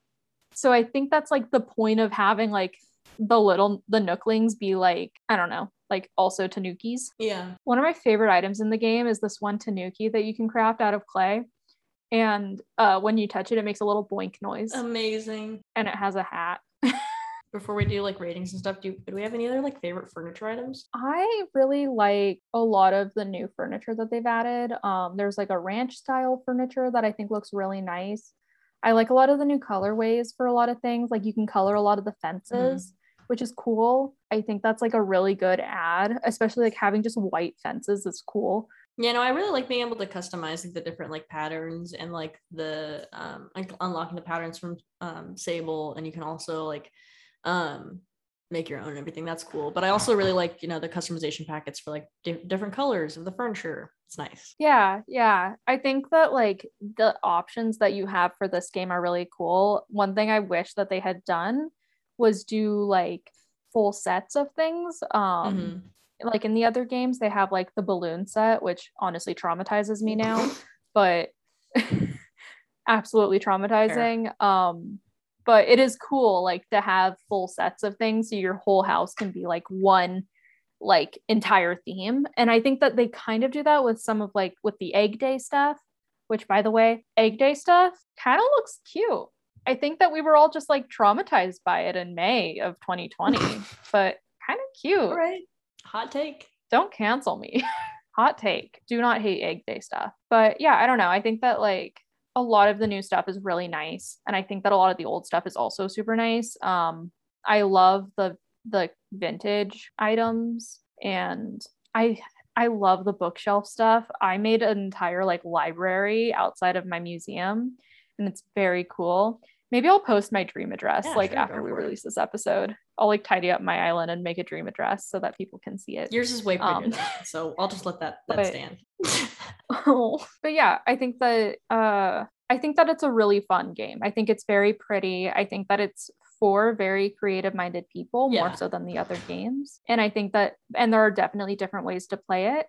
so I think that's like the point of having like the little the nooklings be like, I don't know, like also tanukis. Yeah. One of my favorite items in the game is this one tanuki that you can craft out of clay. And uh, when you touch it, it makes a little boink noise Amazing. and it has a hat. Before we do like ratings and stuff, do, do we have any other like favorite furniture items? I really like a lot of the new furniture that they've added. Um, there's like a ranch style furniture that I think looks really nice. I like a lot of the new colorways for a lot of things. Like you can color a lot of the fences, which is cool. I think that's like a really good ad, especially like having just white fences is cool. Yeah, no, I really like being able to customize like the different like patterns and like the um like unlocking the patterns from um Sable, and you can also like um make your own and everything. That's cool. But I also really like you know the customization packets for like di- different colors of the furniture. It's nice. Yeah, yeah. I think that like the options that you have for this game are really cool. One thing I wish that they had done was do like full sets of things. Um Mhm. Like in the other games they have like the balloon set which honestly traumatizes me now but absolutely traumatizing. Um but it is cool like to have full sets of things so your whole house can be like one like entire theme. And i think that they kind of do that with some of like with the egg day stuff which by the way egg day stuff kind of looks cute. I think that we were all just like traumatized by it in may of 2020 but kind of cute. All right. Hot take. don't cancel me. Hot take. Do not hate egg day stuff. But yeah, I don't know. I think that like a lot of the new stuff is really nice. And I think that a lot of the old stuff is also super nice. Um, I love the the vintage items and I I love the bookshelf stuff. I made an entire like library outside of my museum and it's very cool. Maybe I'll post my dream address Yeah, like sure, after we it. release this episode. I'll like tidy up my island and make a dream address so that people can see it. Yours is way bigger, Um, that, so I'll just let that that but- stand. Oh, but yeah, I think that uh I think that it's a really fun game. I think it's very pretty. I think that it's for very creative minded people Yeah. more so than the other games. And I think that and there are definitely different ways to play it.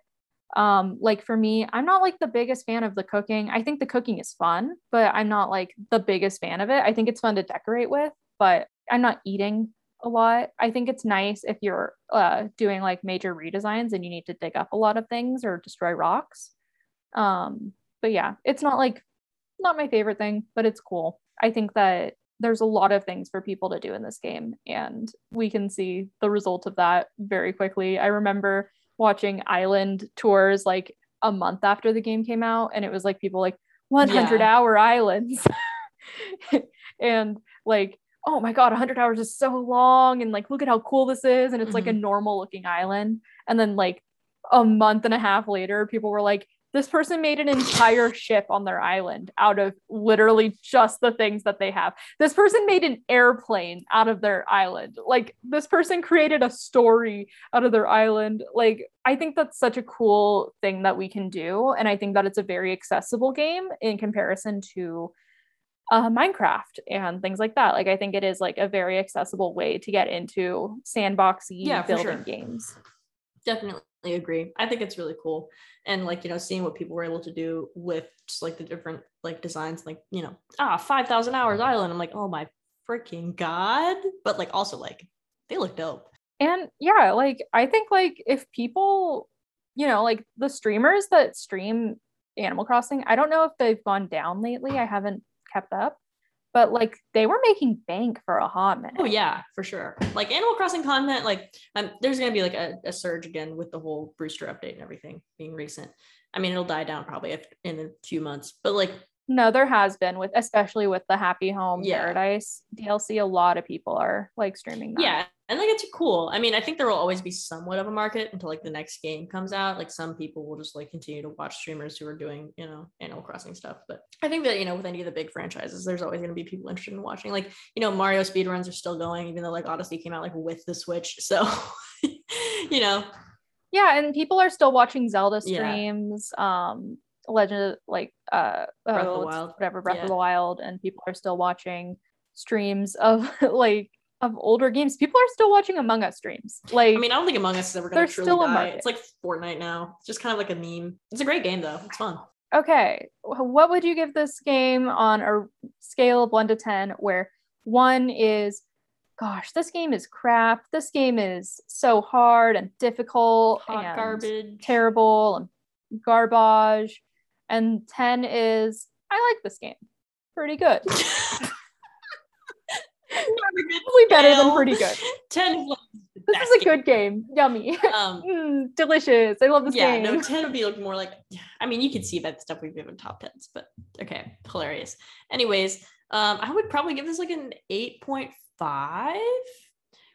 Um like for me, I'm not like the biggest fan of the cooking. I think the cooking is fun, but I'm not like the biggest fan of it. I think it's fun to decorate with, but I'm not eating a lot. I think it's nice if you're uh, doing like major redesigns and you need to dig up a lot of things or destroy rocks. Um, but yeah, it's not like not my favorite thing, but it's cool. I think that there's a lot of things for people to do in this game, and we can see the result of that very quickly. I remember watching island tours like a month after the game came out, and it was like people like 100 Yeah. hour islands. and like oh my god 100 hours is so long and like look at how cool this is and it's like a mm-hmm. normal looking island and then like a month and a half later people were like this person made an entire ship on their island out of literally just the things that they have this person made an airplane out of their island like this person created a story out of their island like i think that's such a cool thing that we can do and i think that it's a very accessible game in comparison to uh, Minecraft and things like that. Like I think it is like a very accessible way to get into sandboxy Yeah, building sure. games. Definitely agree. I think it's really cool. And like, you know, seeing what people were able to do with just like the different like designs, like, you know, ah, 5,000 hours island. I'm like, oh my freaking God. But like, also like, they look dope. And yeah, like I think like if people, you know, like the streamers that stream Animal Crossing, I don't know if they've gone down lately. I haven't kept up, but like they were making bank for a hot minute. Oh yeah, for sure. Like Animal Crossing content, like um, there's gonna be like a, a surge again with the whole Brewster update and everything being recent. I mean, it'll die down probably if, in a few months, but like, No, there has been with especially with the Happy Home Yeah. Paradise DLC. A lot of people are like streaming that. yeah, and like it's cool. I mean, I think there will always be somewhat of a market until like the next game comes out. Like some people will just like continue to watch streamers who are doing, you know, Animal Crossing stuff. But I think that, you know, with any of the big franchises, there's always going to be people interested in watching. Like, you know, Mario speedruns are still going, even though like Odyssey came out like with the Switch. So, you know. Yeah, and people are still watching Zelda streams. Yeah. Um Legend like uh Breath oh, of the Wild. whatever Breath yeah. of the Wild and people are still watching streams of like of older games. People are still watching Among Us streams. Like, I mean, I don't think Among Us is ever going to truly still die. It's like Fortnite now. It's just kind of like a meme. It's a great game though. It's fun. Okay, what would you give this game on a scale of one to ten, where one is, gosh, this game is crap. This game is so hard and difficult, Hot and garbage, terrible, and garbage, and ten is, I like this game, pretty good. Probably better than pretty good. 10 this is a good game. Yummy. Um, mm, delicious. I love this yeah, game. Yeah, no, 10 would be like more like, I mean, you can see by the stuff we've given top 10s, but okay, hilarious. Anyways, um, I would probably give this like an 8.5,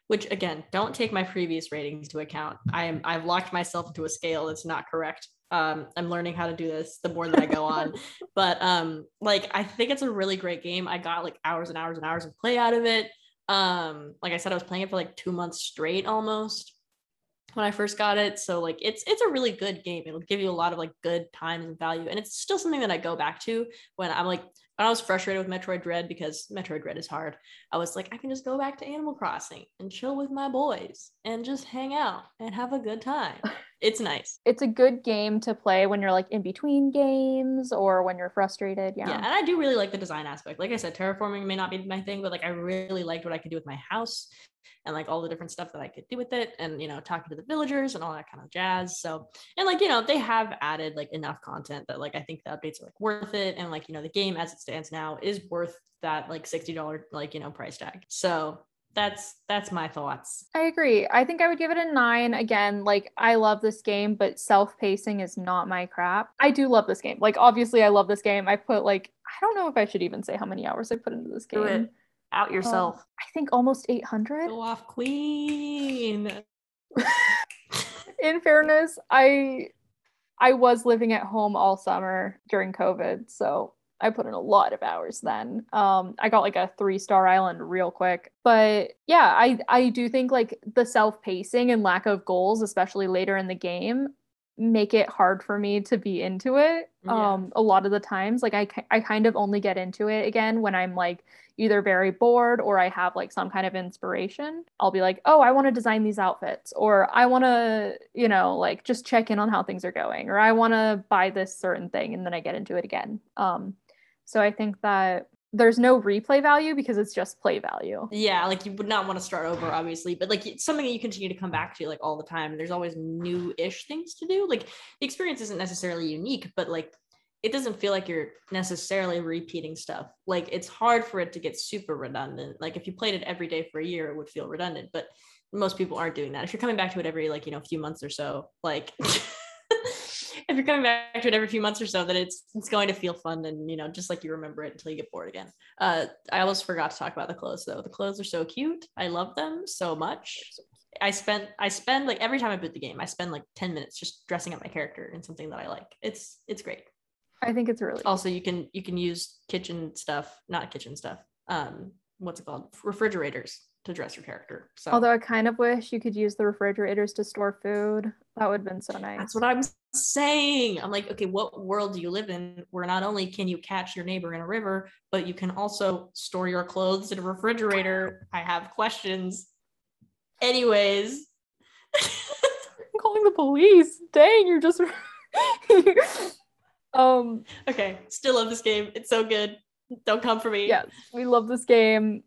which again, don't take my previous ratings to account. I am I've locked myself into a scale that's not correct um i'm learning how to do this the more that i go on but um like i think it's a really great game i got like hours and hours and hours of play out of it um like i said i was playing it for like two months straight almost when i first got it. So like it's it's a really good game. It'll give you a lot of like good times and value. And it's still something that i go back to when i'm like when I was frustrated with Metroid Dread because Metroid Dread is hard, I was like, I can just go back to Animal Crossing and chill with my boys and just hang out and have a good time. It's nice. It's a good game to play when you're like in between games or when you're frustrated. Yeah. Yeah. And I do really like the design aspect. Like I said, terraforming may not be my thing, but like I really liked what I could do with my house and like all the different stuff that I could do with it and you know talking to the villagers and all that kind of jazz so and like you know they have added like enough content that like I think the updates are like worth it and like you know the game as it stands now is worth that like $60 like you know price tag so that's that's my thoughts. I agree. I think I would give it a 9 again. Like I love this game, but self-pacing is not my crap. I do love this game. Like obviously I love this game. I put like I don't know if I should even say how many hours I put into this game Do it. out yourself. Uh, I think almost 800. Go off, queen. In fairness, I I was living at home all summer during COVID, so I put in a lot of hours then. Um, I got like a three star island real quick. But yeah, I I do think like the self pacing and lack of goals, especially later in the game, make it hard for me to be into it. Yeah. Um, a lot of the times, like I I kind of only get into it again when I'm like either very bored or I have like some kind of inspiration. I'll be like, oh, I want to design these outfits, or I want to, you know, like just check in on how things are going, or I want to buy this certain thing, and then I get into it again. Um, so I think that there's no replay value because it's just play value. Yeah, like you would not want to start over, obviously, but like it's something that you continue to come back to like all the time. There's always new ish things to do. Like the experience isn't necessarily unique, but like it doesn't feel like you're necessarily repeating stuff. Like it's hard for it to get super redundant. Like if you played it every day for a year, it would feel redundant, but most people aren't doing that. If you're coming back to it every like, you know, a few months or so, like if you're coming back to it every few months or so, then it's it's going to feel fun and you know, just like you remember it until you get bored again. Uh I almost forgot to talk about the clothes though. The clothes are so cute. I love them so much. I spent I spend like every time I boot the game, I spend like 10 minutes just dressing up my character in something that I like. It's it's great. I think it's really also you can you can use kitchen stuff, not kitchen stuff. Um, what's it called? Refrigerators to dress your character. So although I kind of wish you could use the refrigerators to store food, that would have been so nice. That's what I'm saying. I'm like, okay, what world do you live in where not only can you catch your neighbor in a river, but you can also store your clothes in a refrigerator? I have questions. Anyways. I'm calling the police. Dang, you're just Um okay, still love this game. It's so good. Don't come for me. Yes, we love this game.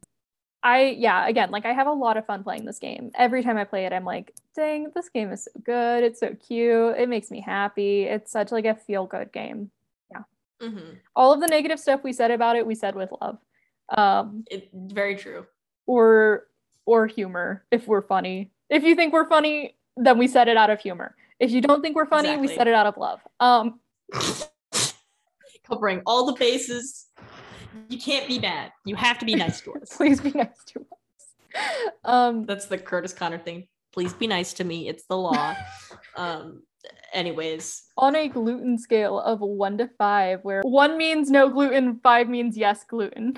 I yeah, again, like I have a lot of fun playing this game. Every time I play it, I'm like, dang, this game is so good. It's so cute. It makes me happy. It's such like a feel good game. Yeah. Mm-hmm. All of the negative stuff we said about it, we said with love. Um, it, very true. Or or humor if we're funny. If you think we're funny, then we said it out of humor. If you don't think we're funny, exactly. we said it out of love. Um covering all the bases. You can't be bad. You have to be nice to us. Please be nice to us. um, That's the Curtis Connor thing. Please be nice to me. It's the law. um, anyways, on a gluten scale of one to five, where one means no gluten, five means yes gluten.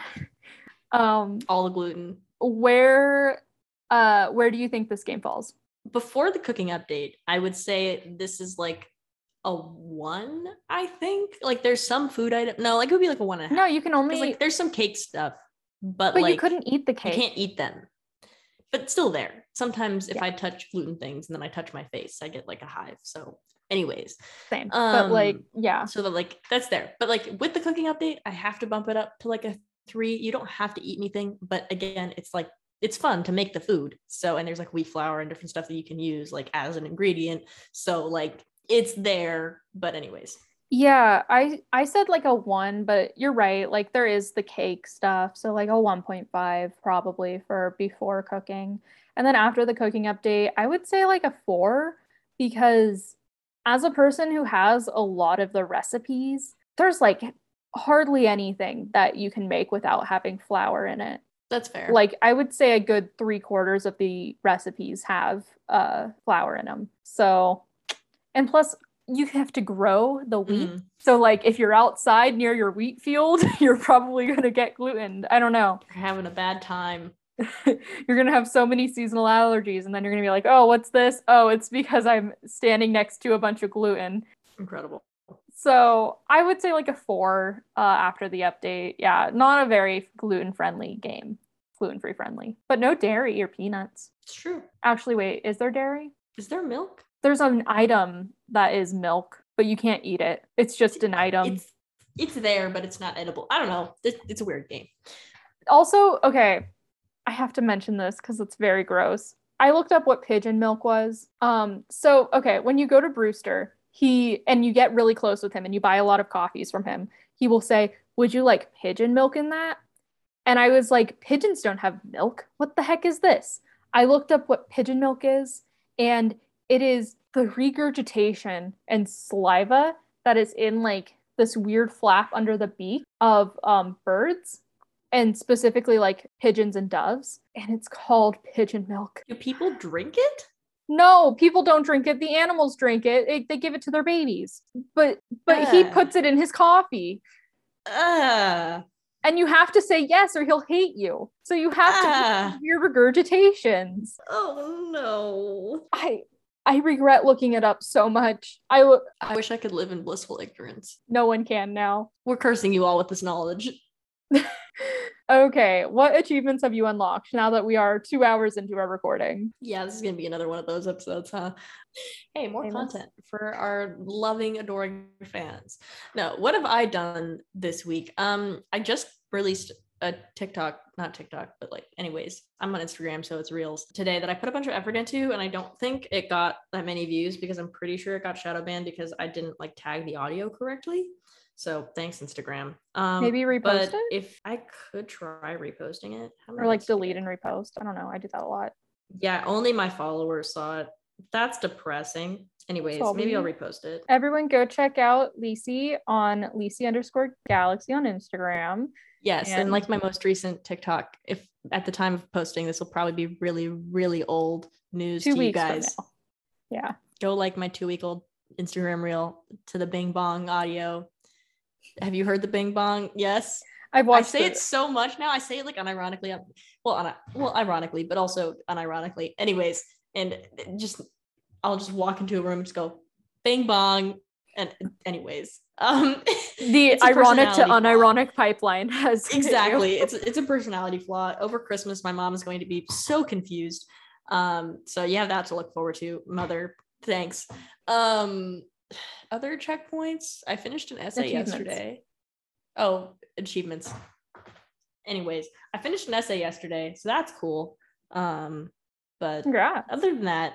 um, all the gluten. where uh where do you think this game falls? Before the cooking update, I would say this is like a one, I think. Like there's some food item. No, like it would be like a one and a half. No, you can only like there's some cake stuff, but, but like you couldn't eat the cake. you can't eat them. But still there. Sometimes if Yeah. I touch gluten things and then I touch my face, I get like a hive. So, anyways, Same. but like Um, yeah. so that like that's there. But like with the cooking update, I have to bump it up to like a three. You don't have to eat anything, but again, it's like it's fun to make the food. So and there's like wheat flour and different stuff that you can use like as an ingredient. So like it's there. But anyways, Yeah, I I said like a one, but you're right. Like there is the cake stuff, so like a 1.5 probably for before cooking. And then after the cooking update, I would say like a four because as a person who has a lot of the recipes, there's like hardly anything that you can make without having flour in it. that's fair. Like I would say a good three quarters of the recipes have uh flour in them. So and plus you have to grow the wheat. Mhm. So like if you're outside near your wheat field, you're probably gonna get gluten. I don't know. You're having a bad time. you're gonna have so many seasonal allergies, and then you're gonna be like, oh, what's this? Oh, it's because I'm standing next to a bunch of gluten. Incredible. So I would say like a four uh, after the update. Yeah, not a very gluten friendly game, gluten free friendly, but no dairy or peanuts. It's true. Actually, wait, is there dairy? Is there milk? There's an item that is milk, but you can't eat it. It's just an item. It's it's there, but it's not edible. I don't know. It's, it's a weird game. also, okay, I have to mention this because it's very gross. I looked up what pigeon milk was. Um, so okay, when you go to Brewster, he and you get really close with him and you buy a lot of coffees from him, he will say, Would you like pigeon milk in that? And I was like, Pigeons don't have milk. What the heck is this? I looked up what pigeon milk is, and it is the regurgitation and saliva that is in like this weird flap under the beak of um, birds and specifically like pigeons and doves and it's called pigeon milk Do people drink it? no people don't drink it the animals drink it They- they give it to their babies but but he Ah. puts it in his coffee Uh, and you have to say yes or he'll hate you so you have to Ah. your regurgitations oh no. i i regret looking it up so much i I wish I could live in blissful ignorance. no one can now We're cursing you all with this knowledge. okay what achievements have you unlocked now that we are two hours into our recording Yeah, this is gonna be another one of those episodes, huh? Hey, more Famous. content for our loving, adoring fans. No, what have I done this week? Um, I just released a TikTok, not TikTok, but like, anyways, I'm on Instagram, so it's reels today that I put a bunch of effort into, and I don't think it got that many views because I'm pretty sure it got shadow banned because I didn't like tag the audio correctly. So thanks, Instagram. Um, maybe repost but it if I could try reposting it, or like did it delete and repost i don't know i do that a lot Yeah, only my followers saw it. That's depressing. Anyways, maybe I'll repost it. everyone go check out Lisi on Lisi underscore galaxy on Instagram. Yes, and, and- like my most recent TikTok, if at the time of posting, this will probably be really, really old news to you guys. Yeah. Go like my two week old Instagram reel to the Bing Bong audio. Have you heard the Bing Bong? Yes. I've watched I say it. it so much now. I say it like unironically. um, Well, un- well, ironically, but also unironically. Anyways, and just I'll just walk into a room, and just go bing bong, and anyways, um, The ironic to personality flaw. unironic pipeline has exactly. It's it's a personality flaw. Over Christmas, my mom is going to be so confused. Um, so you have that to look forward to, mother. Thanks. Um, other checkpoints. I finished an essay yesterday. Oh, achievements. Anyways, I finished an essay yesterday, so that's cool. Um, but Congrats. other than that,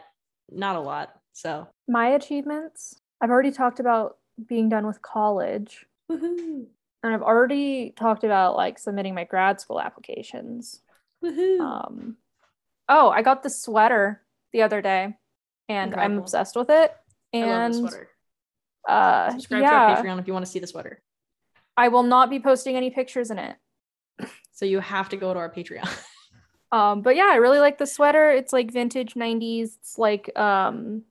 not a lot. So My achievements. I've already talked about being done with college, woohoo, and I've already talked about like submitting my grad school applications. woohoo. Um, oh, I got the sweater the other day, and I'm obsessed with it. I love And the sweater. uh, Subscribe yeah, to our Patreon if you want to see the sweater. I will not be posting any pictures in it. So you have to go to our Patreon. Um, but yeah, I really like the sweater. It's like vintage 90s. It's like um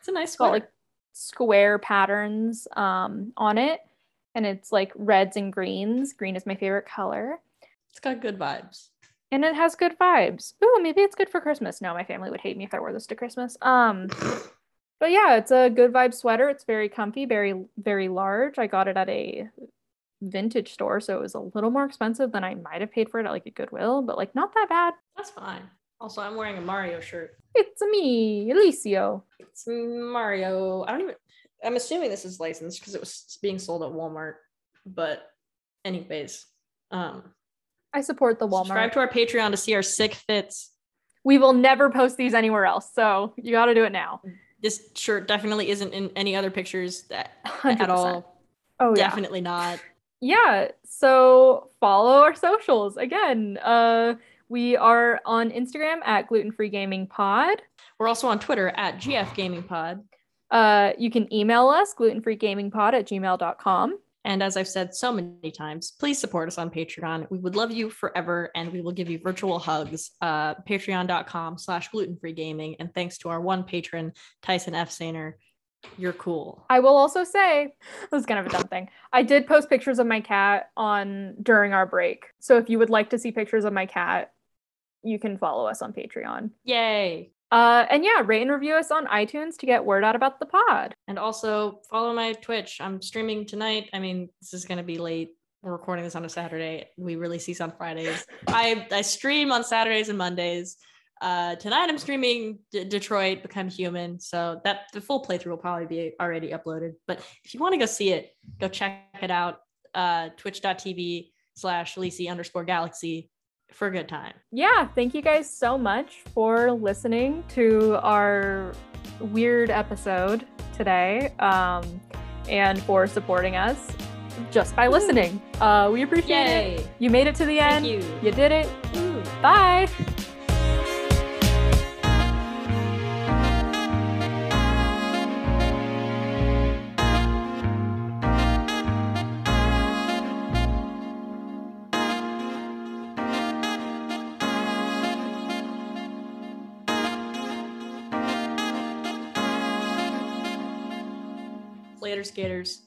It's a nice it's got sweater. like square patterns um on it. And it's like reds and greens. Green is my favorite color. it's got good vibes. And it has good vibes. Ooh, maybe it's good for Christmas. No, my family would hate me if I wore this to Christmas. Um but yeah, it's a good vibe sweater. It's very comfy, very, very large. I got it at a vintage store, so it was a little more expensive than I might have paid for it at like a Goodwill, but like not that bad. That's fine. Also, I'm wearing a Mario shirt. It's me, Alicio. It's Mario. I don't even. I'm assuming this is licensed because it was being sold at Walmart. But, anyways, um, I support the Walmart. subscribe to our Patreon to see our sick fits. we will never post these anywhere else, so you got to do it now. This shirt definitely isn't in any other pictures that, 100%. at all. Oh yeah. Definitely not. yeah so follow our socials again uh we are on instagram at gluten free gaming pod We're also on Twitter at GF Gaming Pod. uh you can email us gluten free gaming pod at gmail.com And as I've said so many times, please support us on Patreon. We would love you forever and we will give you virtual hugs. Uh, Patreon.com slash gluten free gaming. And thanks to our one patron, Tyson F. Saner. You're cool. i will also say this is kind of a dumb thing i did post pictures of my cat on during our break so if you would like to see pictures of my cat you can follow us on patreon Yay. uh and yeah rate and review us on itunes to get word out about the pod And also follow my Twitch. I'm streaming tonight. I mean, this is going to be late. We're recording this on a Saturday. We release these on Fridays. I, I stream on Saturdays and Mondays. Uh, tonight I'm streaming D- Detroit Become Human. So that the full playthrough will probably be already uploaded. But if you want to go see it, go check it out. Uh, twitch.tv slash Lisi underscore galaxy for a good time. yeah, thank you guys so much for listening to our weird episode today um, and for supporting us just by Woo. listening. Uh, we appreciate it. You made it to the end. Thank you. You did it. Woo. Bye. Skaters.